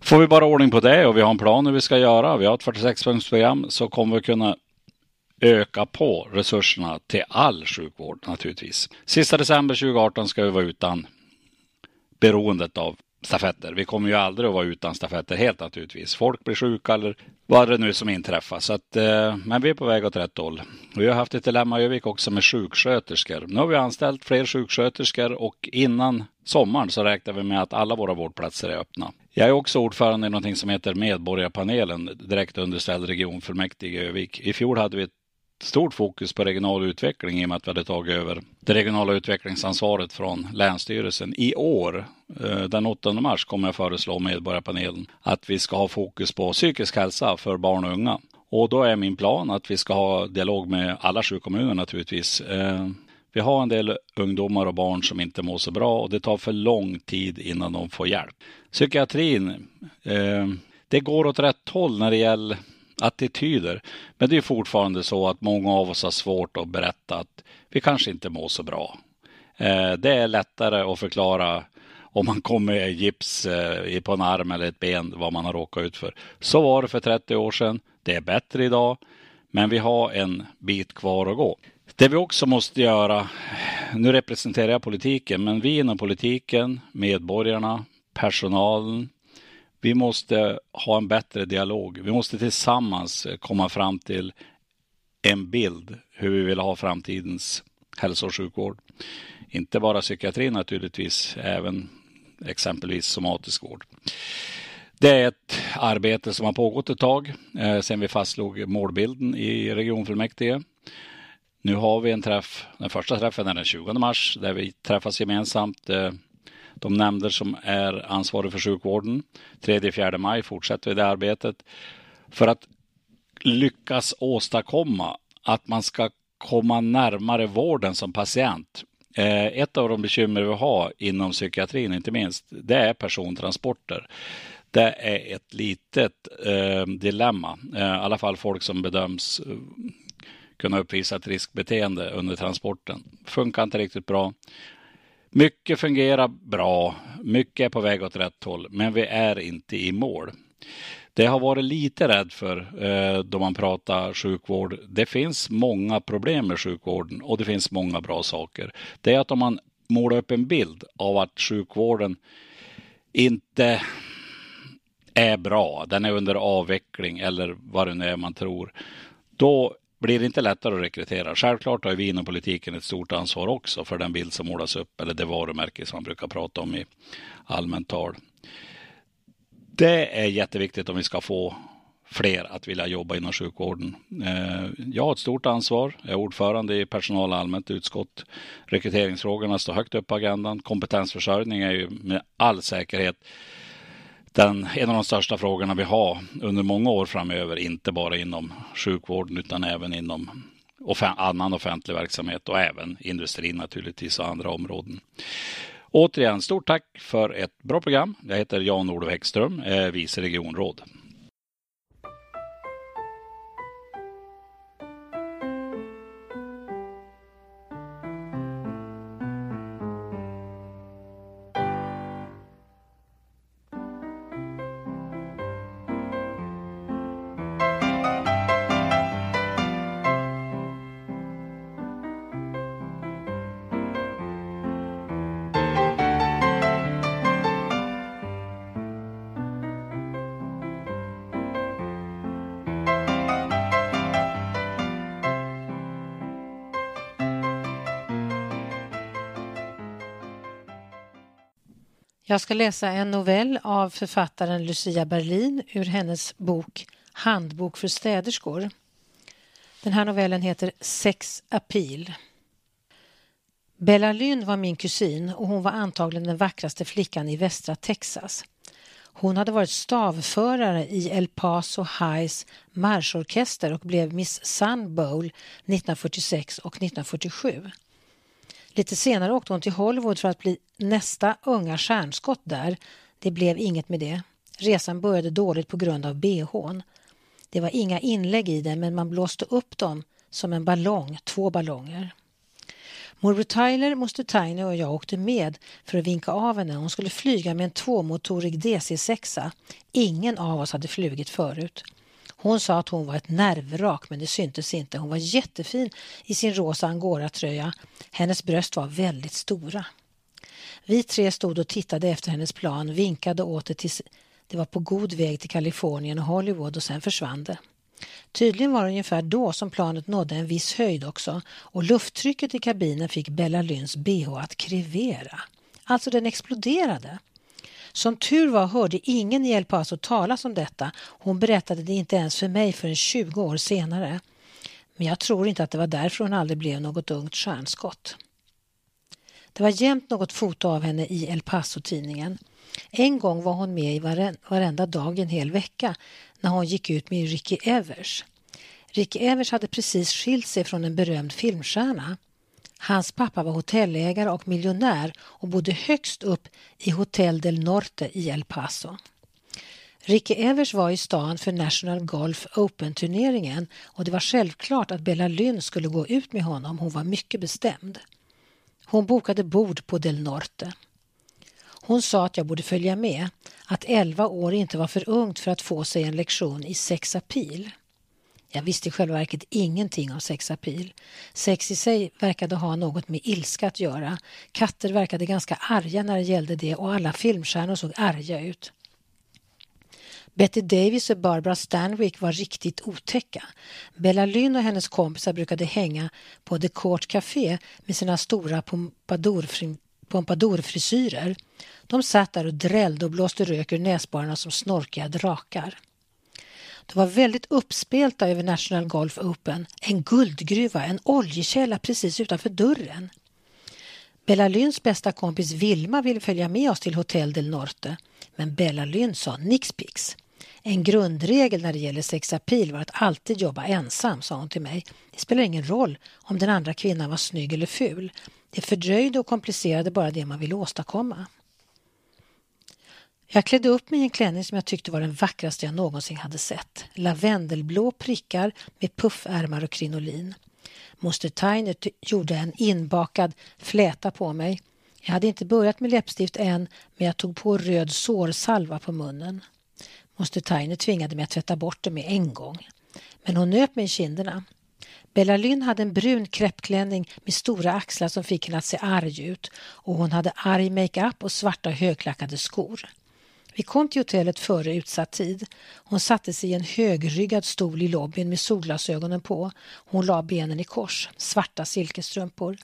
Får vi bara ordning på det och vi har en plan hur vi ska göra, vi har ett 46-punktsprogram så kommer vi kunna öka på resurserna till all sjukvård naturligtvis. Sista december 2018 ska vi vara utan beroendet av stafetter. Vi kommer ju aldrig att vara utan stafetter helt naturligtvis. Folk blir sjuka eller vad det nu är som inträffar. Så att, eh, men vi är på väg åt rätt håll. Vi har haft ett dilemma i Övik också med sjuksköterskor. Nu har vi anställt fler sjuksköterskor och innan sommaren så räknar vi med att alla våra vårdplatser är öppna. Jag är också ordförande i någonting som heter Medborgarpanelen, direkt underställd regionfullmäktige i Övik. I fjol hade vi ett stort fokus på regional utveckling i och med att vi hade tagit över det regionala utvecklingsansvaret från Länsstyrelsen. I år, eh, den 8 mars, kommer jag föreslå Medborgarpanelen att vi ska ha fokus på psykisk hälsa för barn och unga. Och då är min plan att vi ska ha dialog med alla sju kommuner naturligtvis. Eh, vi har en del ungdomar och barn som inte mår så bra och det tar för lång tid innan de får hjälp. Psykiatrin, eh, det går åt rätt håll när det gäller attityder. Men det är fortfarande så att många av oss har svårt att berätta att vi kanske inte mår så bra. Eh, det är lättare att förklara om man kommer med gips eh, på en arm eller ett ben vad man har råkat ut för. Så var det för 30 år sedan. Det är bättre idag, men vi har en bit kvar att gå. Det vi också måste göra, nu representerar jag politiken, men vi inom politiken, medborgarna, personalen, vi måste ha en bättre dialog. Vi måste tillsammans eh, komma fram till en bild hur vi vill ha framtidens hälso och sjukvård. Inte bara psykiatri naturligtvis, även exempelvis somatisk vård. Det är ett arbete som har pågått ett tag eh, sedan vi fastslog målbilden i regionfullmäktige. Nu har vi en träff, den första träffen är den 20 mars där vi träffas gemensamt eh, de nämnder som är ansvariga för sjukvården. 3-4 maj fortsätter vi det arbetet för att lyckas åstadkomma att man ska komma närmare vården som patient. Eh, ett av de bekymmer vi har inom psykiatrin, inte minst, det är persontransporter. Det är ett litet eh, dilemma, eh, i alla fall folk som bedöms kunna uppvisa ett riskbeteende under transporten. Funkar inte riktigt bra. Mycket fungerar bra, mycket är på väg åt rätt håll, men vi är inte i mål. Det har varit lite rädd för eh, då man pratar sjukvård. Det finns många problem med sjukvården och det finns många bra saker. Det är att om man målar upp en bild av att sjukvården inte är bra, den är under avveckling eller vad det nu är man tror. Då blir det inte lättare att rekrytera. Självklart har vi inom politiken ett stort ansvar också för den bild som målas upp, eller det varumärke som man brukar prata om i allmänt tal. Det är jätteviktigt om vi ska få fler att vilja jobba inom sjukvården. Eh, jag har ett stort ansvar. Jag är ordförande i personal och allmänt utskott. Rekryteringsfrågorna står högt upp på agendan. Kompetensförsörjning är ju med all säkerhet den, en av de största frågorna vi har under många år framöver, inte bara inom sjukvården utan även inom annan offentlig verksamhet och även industrin naturligtvis och andra områden. Återigen, stort tack för ett bra program. Jag heter Jan-Olof Häggström, eh, vice regionråd. Jag ska läsa en novell av författaren Lucia Berlin ur hennes bok Handbok för städerskor. Den här novellen heter Sex Appeal. Bella Lynn var min kusin och hon var antagligen den vackraste flickan i västra Texas. Hon hade varit stavförare i El Paso Highs marschorkester och blev Miss Sun Bowl 1946 och 1947. Lite senare åkte hon till Hollywood för att bli nästa unga stjärnskott där. Det blev inget med det. Resan började dåligt på grund av bhn. Det var inga inlägg i den men man blåste upp dem som en ballong, två ballonger. Morbror Tyler, moster Tiny och jag åkte med för att vinka av henne. Hon skulle flyga med en tvåmotorig DC-6. Ingen av oss hade flugit förut. Hon sa att hon var ett nervrak men det syntes inte. Hon var jättefin i sin rosa angoratröja. Hennes bröst var väldigt stora. Vi tre stod och tittade efter hennes plan, vinkade åt det tills det var på god väg till Kalifornien och Hollywood och sen försvann det. Tydligen var det ungefär då som planet nådde en viss höjd också och lufttrycket i kabinen fick Bella Lynns bh att krevera. Alltså den exploderade. Som tur var hörde ingen i El Paso talas om detta. Hon berättade det inte ens för mig förrän 20 år senare. Men jag tror inte att det var därför hon aldrig blev något ungt stjärnskott. Det var jämt något foto av henne i El Paso-tidningen. En gång var hon med i varenda dag en hel vecka när hon gick ut med Ricky Evers. Ricky Evers hade precis skilt sig från en berömd filmstjärna. Hans pappa var hotellägare och miljonär och bodde högst upp i Hotel del Norte i El Paso. Ricky Evers var i stan för National Golf Open-turneringen och det var självklart att Bella Lynn skulle gå ut med honom. Hon var mycket bestämd. Hon bokade bord på Del Norte. Hon sa att jag borde följa med, att 11 år inte var för ungt för att få sig en lektion i sexapil. Jag visste i själva verket ingenting om sexapil. Sex i sig verkade ha något med ilska att göra. Katter verkade ganska arga när det gällde det och alla filmstjärnor såg arga ut. Betty Davis och Barbara Stanwyck var riktigt otäcka. Bella Lynn och hennes kompisar brukade hänga på The Court Café med sina stora pompadourfrisyrer. De satt där och drällde och blåste rök ur näsborrarna som snorkiga drakar. De var väldigt uppspelta över National Golf Open, en guldgruva, en oljekälla precis utanför dörren. Bella Lynns bästa kompis Vilma ville följa med oss till Hotel del Norte, men Bella Lynn sa nixpix. En grundregel när det gäller sexapil var att alltid jobba ensam, sa hon till mig. Det spelar ingen roll om den andra kvinnan var snygg eller ful. Det fördröjde och komplicerade bara det man ville åstadkomma. Jag klädde upp mig i en klänning som jag tyckte var den vackraste jag någonsin hade sett. Lavendelblå prickar med puffärmar och krinolin. Moster Tiny gjorde en inbakad fläta på mig. Jag hade inte börjat med läppstift än, men jag tog på röd sårsalva på munnen. Moster Tiny tvingade mig att tvätta bort det med en gång. Men hon nöp mig i kinderna. Bella Lynn hade en brun kreppklänning med stora axlar som fick henne att se arg ut och hon hade arg makeup och svarta högklackade skor. Vi kom till hotellet före utsatt tid. Hon satte sig i en högryggad stol i lobbyn med solglasögonen på. Hon la benen i kors, svarta silkesstrumpor.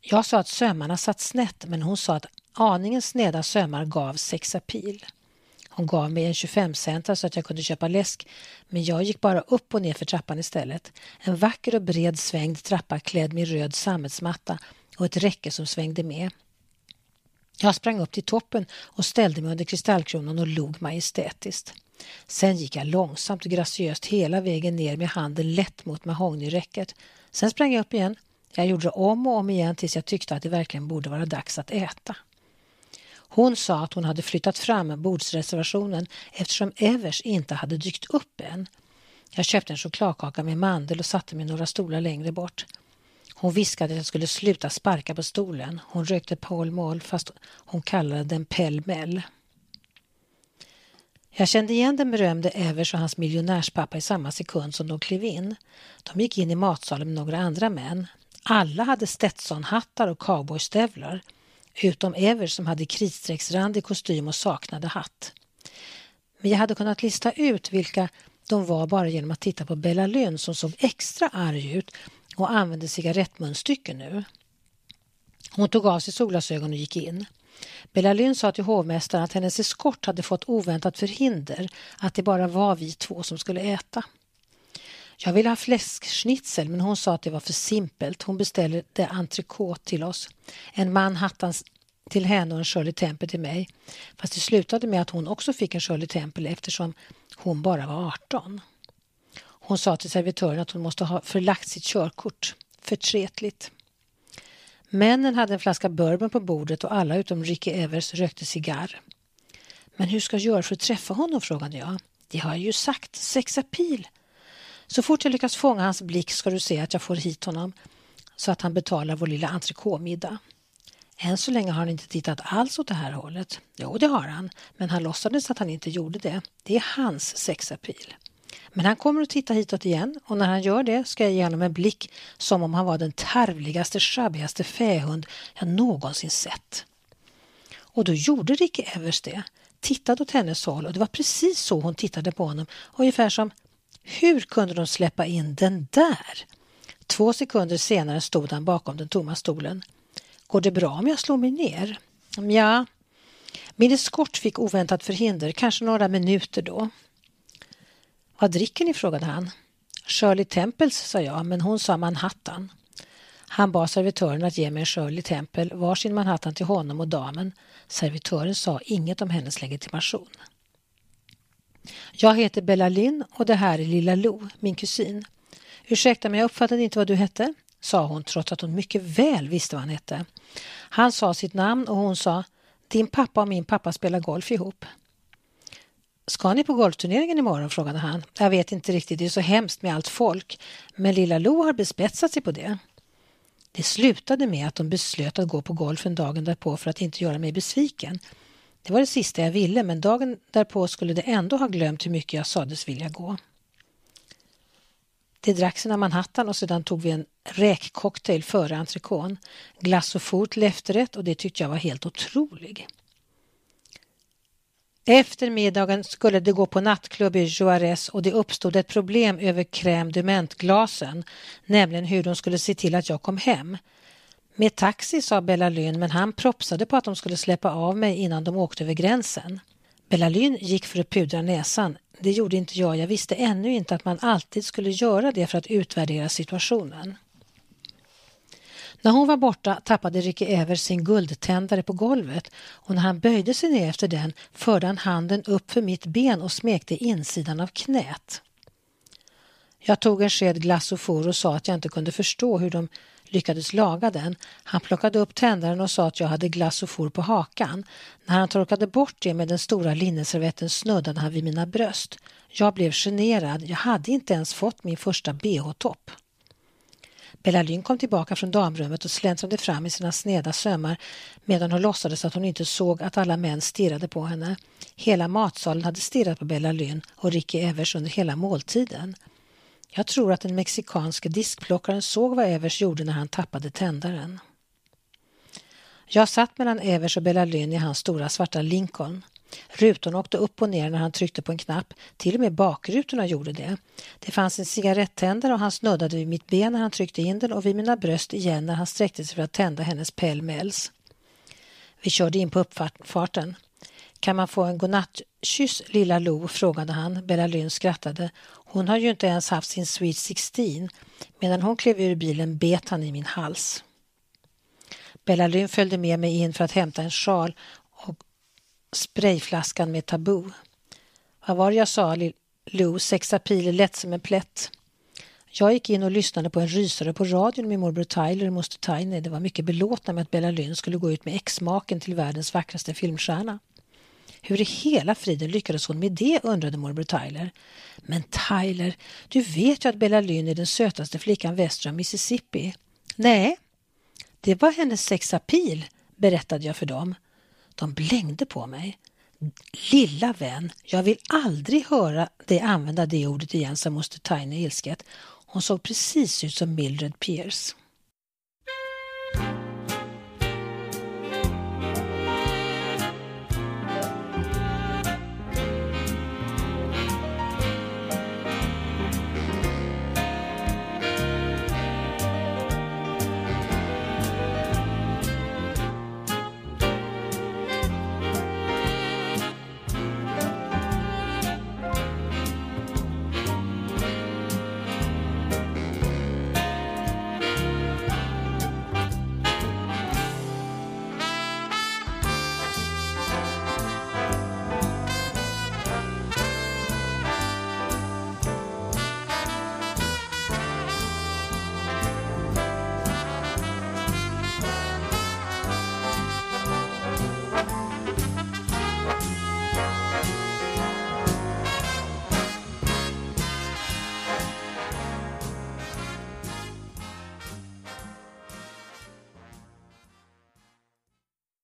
Jag sa att sömmarna satt snett men hon sa att aningen sneda sömmar gav sexapil. Hon gav mig en 25 centa så att jag kunde köpa läsk men jag gick bara upp och ner för trappan istället. En vacker och bred svängd trappa klädd med röd sammetsmatta och ett räcke som svängde med. Jag sprang upp till toppen och ställde mig under kristallkronan och log majestätiskt. Sen gick jag långsamt och graciöst hela vägen ner med handen lätt mot mahognyräcket. Sen sprang jag upp igen. Jag gjorde det om och om igen tills jag tyckte att det verkligen borde vara dags att äta. Hon sa att hon hade flyttat fram bordsreservationen eftersom Evers inte hade dykt upp än. Jag köpte en chokladkaka med mandel och satte mig några stolar längre bort. Hon viskade att jag skulle sluta sparka på stolen. Hon rökte Pall Mall fast hon kallade den Pell Mell. Jag kände igen den berömde Evers och hans miljonärspappa i samma sekund som de klev in. De gick in i matsalen med några andra män. Alla hade Stetsonhattar och cowboystövlar utom Evers som hade kritstrecksrandig kostym och saknade hatt. Men jag hade kunnat lista ut vilka de var bara genom att titta på Bella Lynn som såg extra arg ut och använde cigarettmunstycken nu. Hon tog av sig solglasögon och gick in. Bella Lynn sa till hovmästaren att hennes eskort hade fått oväntat förhinder, att det bara var vi två som skulle äta. Jag ville ha fläskschnitzel men hon sa att det var för simpelt. Hon beställde entrecote till oss. En Manhattan till henne och en Shirley Temple till mig. Fast det slutade med att hon också fick en Shirley Temple eftersom hon bara var 18. Hon sa till servitören att hon måste ha förlagt sitt körkort. Förtretligt. Männen hade en flaska bourbon på bordet och alla utom Ricky Evers rökte cigarr. Men hur ska jag göra för att träffa honom, frågade jag. Det har jag ju sagt, sex apil. Så fort jag lyckas fånga hans blick ska du se att jag får hit honom så att han betalar vår lilla entrecôte-middag. Än så länge har han inte tittat alls åt det här hållet. Jo, det har han, men han låtsades att han inte gjorde det. Det är hans sexapil. Men han kommer att titta hitåt igen och när han gör det ska jag ge honom en blick som om han var den tarvligaste, sjabbigaste fähund jag någonsin sett. Och då gjorde Ricky Evers det, tittade åt hennes håll och det var precis så hon tittade på honom, ungefär som hur kunde de släppa in den där? Två sekunder senare stod han bakom den tomma stolen. Går det bra om jag slår mig ner? Ja, min eskort fick oväntat förhinder, kanske några minuter då. Vad dricker ni? frågade han. Shirley Temples, sa jag, men hon sa Manhattan. Han bad servitören att ge mig en Shirley Temple, varsin Manhattan till honom och damen. Servitören sa inget om hennes legitimation. Jag heter Bella Lynn och det här är Lilla Lo, min kusin. Ursäkta men jag uppfattade inte vad du hette, sa hon trots att hon mycket väl visste vad han hette. Han sa sitt namn och hon sa Din pappa och min pappa spelar golf ihop. Ska ni på golfturneringen imorgon? frågade han. Jag vet inte riktigt, det är så hemskt med allt folk. Men lilla Lo har bespetsat sig på det. Det slutade med att de beslöt att gå på golfen dagen därpå för att inte göra mig besviken. Det var det sista jag ville, men dagen därpå skulle det ändå ha glömt hur mycket jag sades vilja gå. Det drack sina Manhattan och sedan tog vi en räkcocktail före entrecôten. Glass och fot till efterrätt och det tyckte jag var helt otrolig. Efter middagen skulle de gå på nattklubb i Juarez och det uppstod ett problem över crème de mentglasen, nämligen hur de skulle se till att jag kom hem. Med taxi, sa Bella Lynn, men han propsade på att de skulle släppa av mig innan de åkte över gränsen. Bella Lynn gick för att pudra näsan. Det gjorde inte jag. Jag visste ännu inte att man alltid skulle göra det för att utvärdera situationen. När hon var borta tappade Ricky Evers sin guldtändare på golvet och när han böjde sig ner efter den förde han handen upp för mitt ben och smekte insidan av knät. Jag tog en sked glass och for och sa att jag inte kunde förstå hur de lyckades laga den. Han plockade upp tändaren och sa att jag hade glass och for på hakan. När han torkade bort det med den stora linneservetten snuddade han vid mina bröst. Jag blev generad. Jag hade inte ens fått min första bh-topp. Bella Lynn kom tillbaka från damrummet och släntrade fram i sina sneda sömmar medan hon låtsades att hon inte såg att alla män stirrade på henne. Hela matsalen hade stirrat på Bella Lynn och Ricky Evers under hela måltiden. Jag tror att den mexikanske diskplockaren såg vad Evers gjorde när han tappade tändaren. Jag satt mellan Evers och Bella Lynn i hans stora svarta Lincoln. Rutorna åkte upp och ner när han tryckte på en knapp. Till och med bakrutorna gjorde det. Det fanns en cigarettändare och han snuddade vid mitt ben när han tryckte in den och vid mina bröst igen när han sträckte sig för att tända hennes pellmells. Vi körde in på uppfarten. Kan man få en godnattkyss, lilla Lo? frågade han. Bella Lynn skrattade. Hon har ju inte ens haft sin Sweet 16. Medan hon klev ur bilen bet han i min hals. Bella Lynn följde med mig in för att hämta en sjal sprayflaskan med tabu. Vad var det jag sa, Lou? Sex är lätt som en plätt. Jag gick in och lyssnade på en rysare på radion med morbror Tyler och moster Tiny. Det var mycket belåtna med att Bella Lynn skulle gå ut med exmaken till världens vackraste filmstjärna. Hur i hela friden lyckades hon med det, undrade morbror Tyler. Men Tyler, du vet ju att Bella Lynn är den sötaste flickan väster om Mississippi. Nej, det var hennes sexapil, berättade jag för dem. De blängde på mig. Lilla vän, jag vill aldrig höra dig använda det ordet igen, sa moster Tiny ilsket. Hon såg precis ut som Mildred Pierce.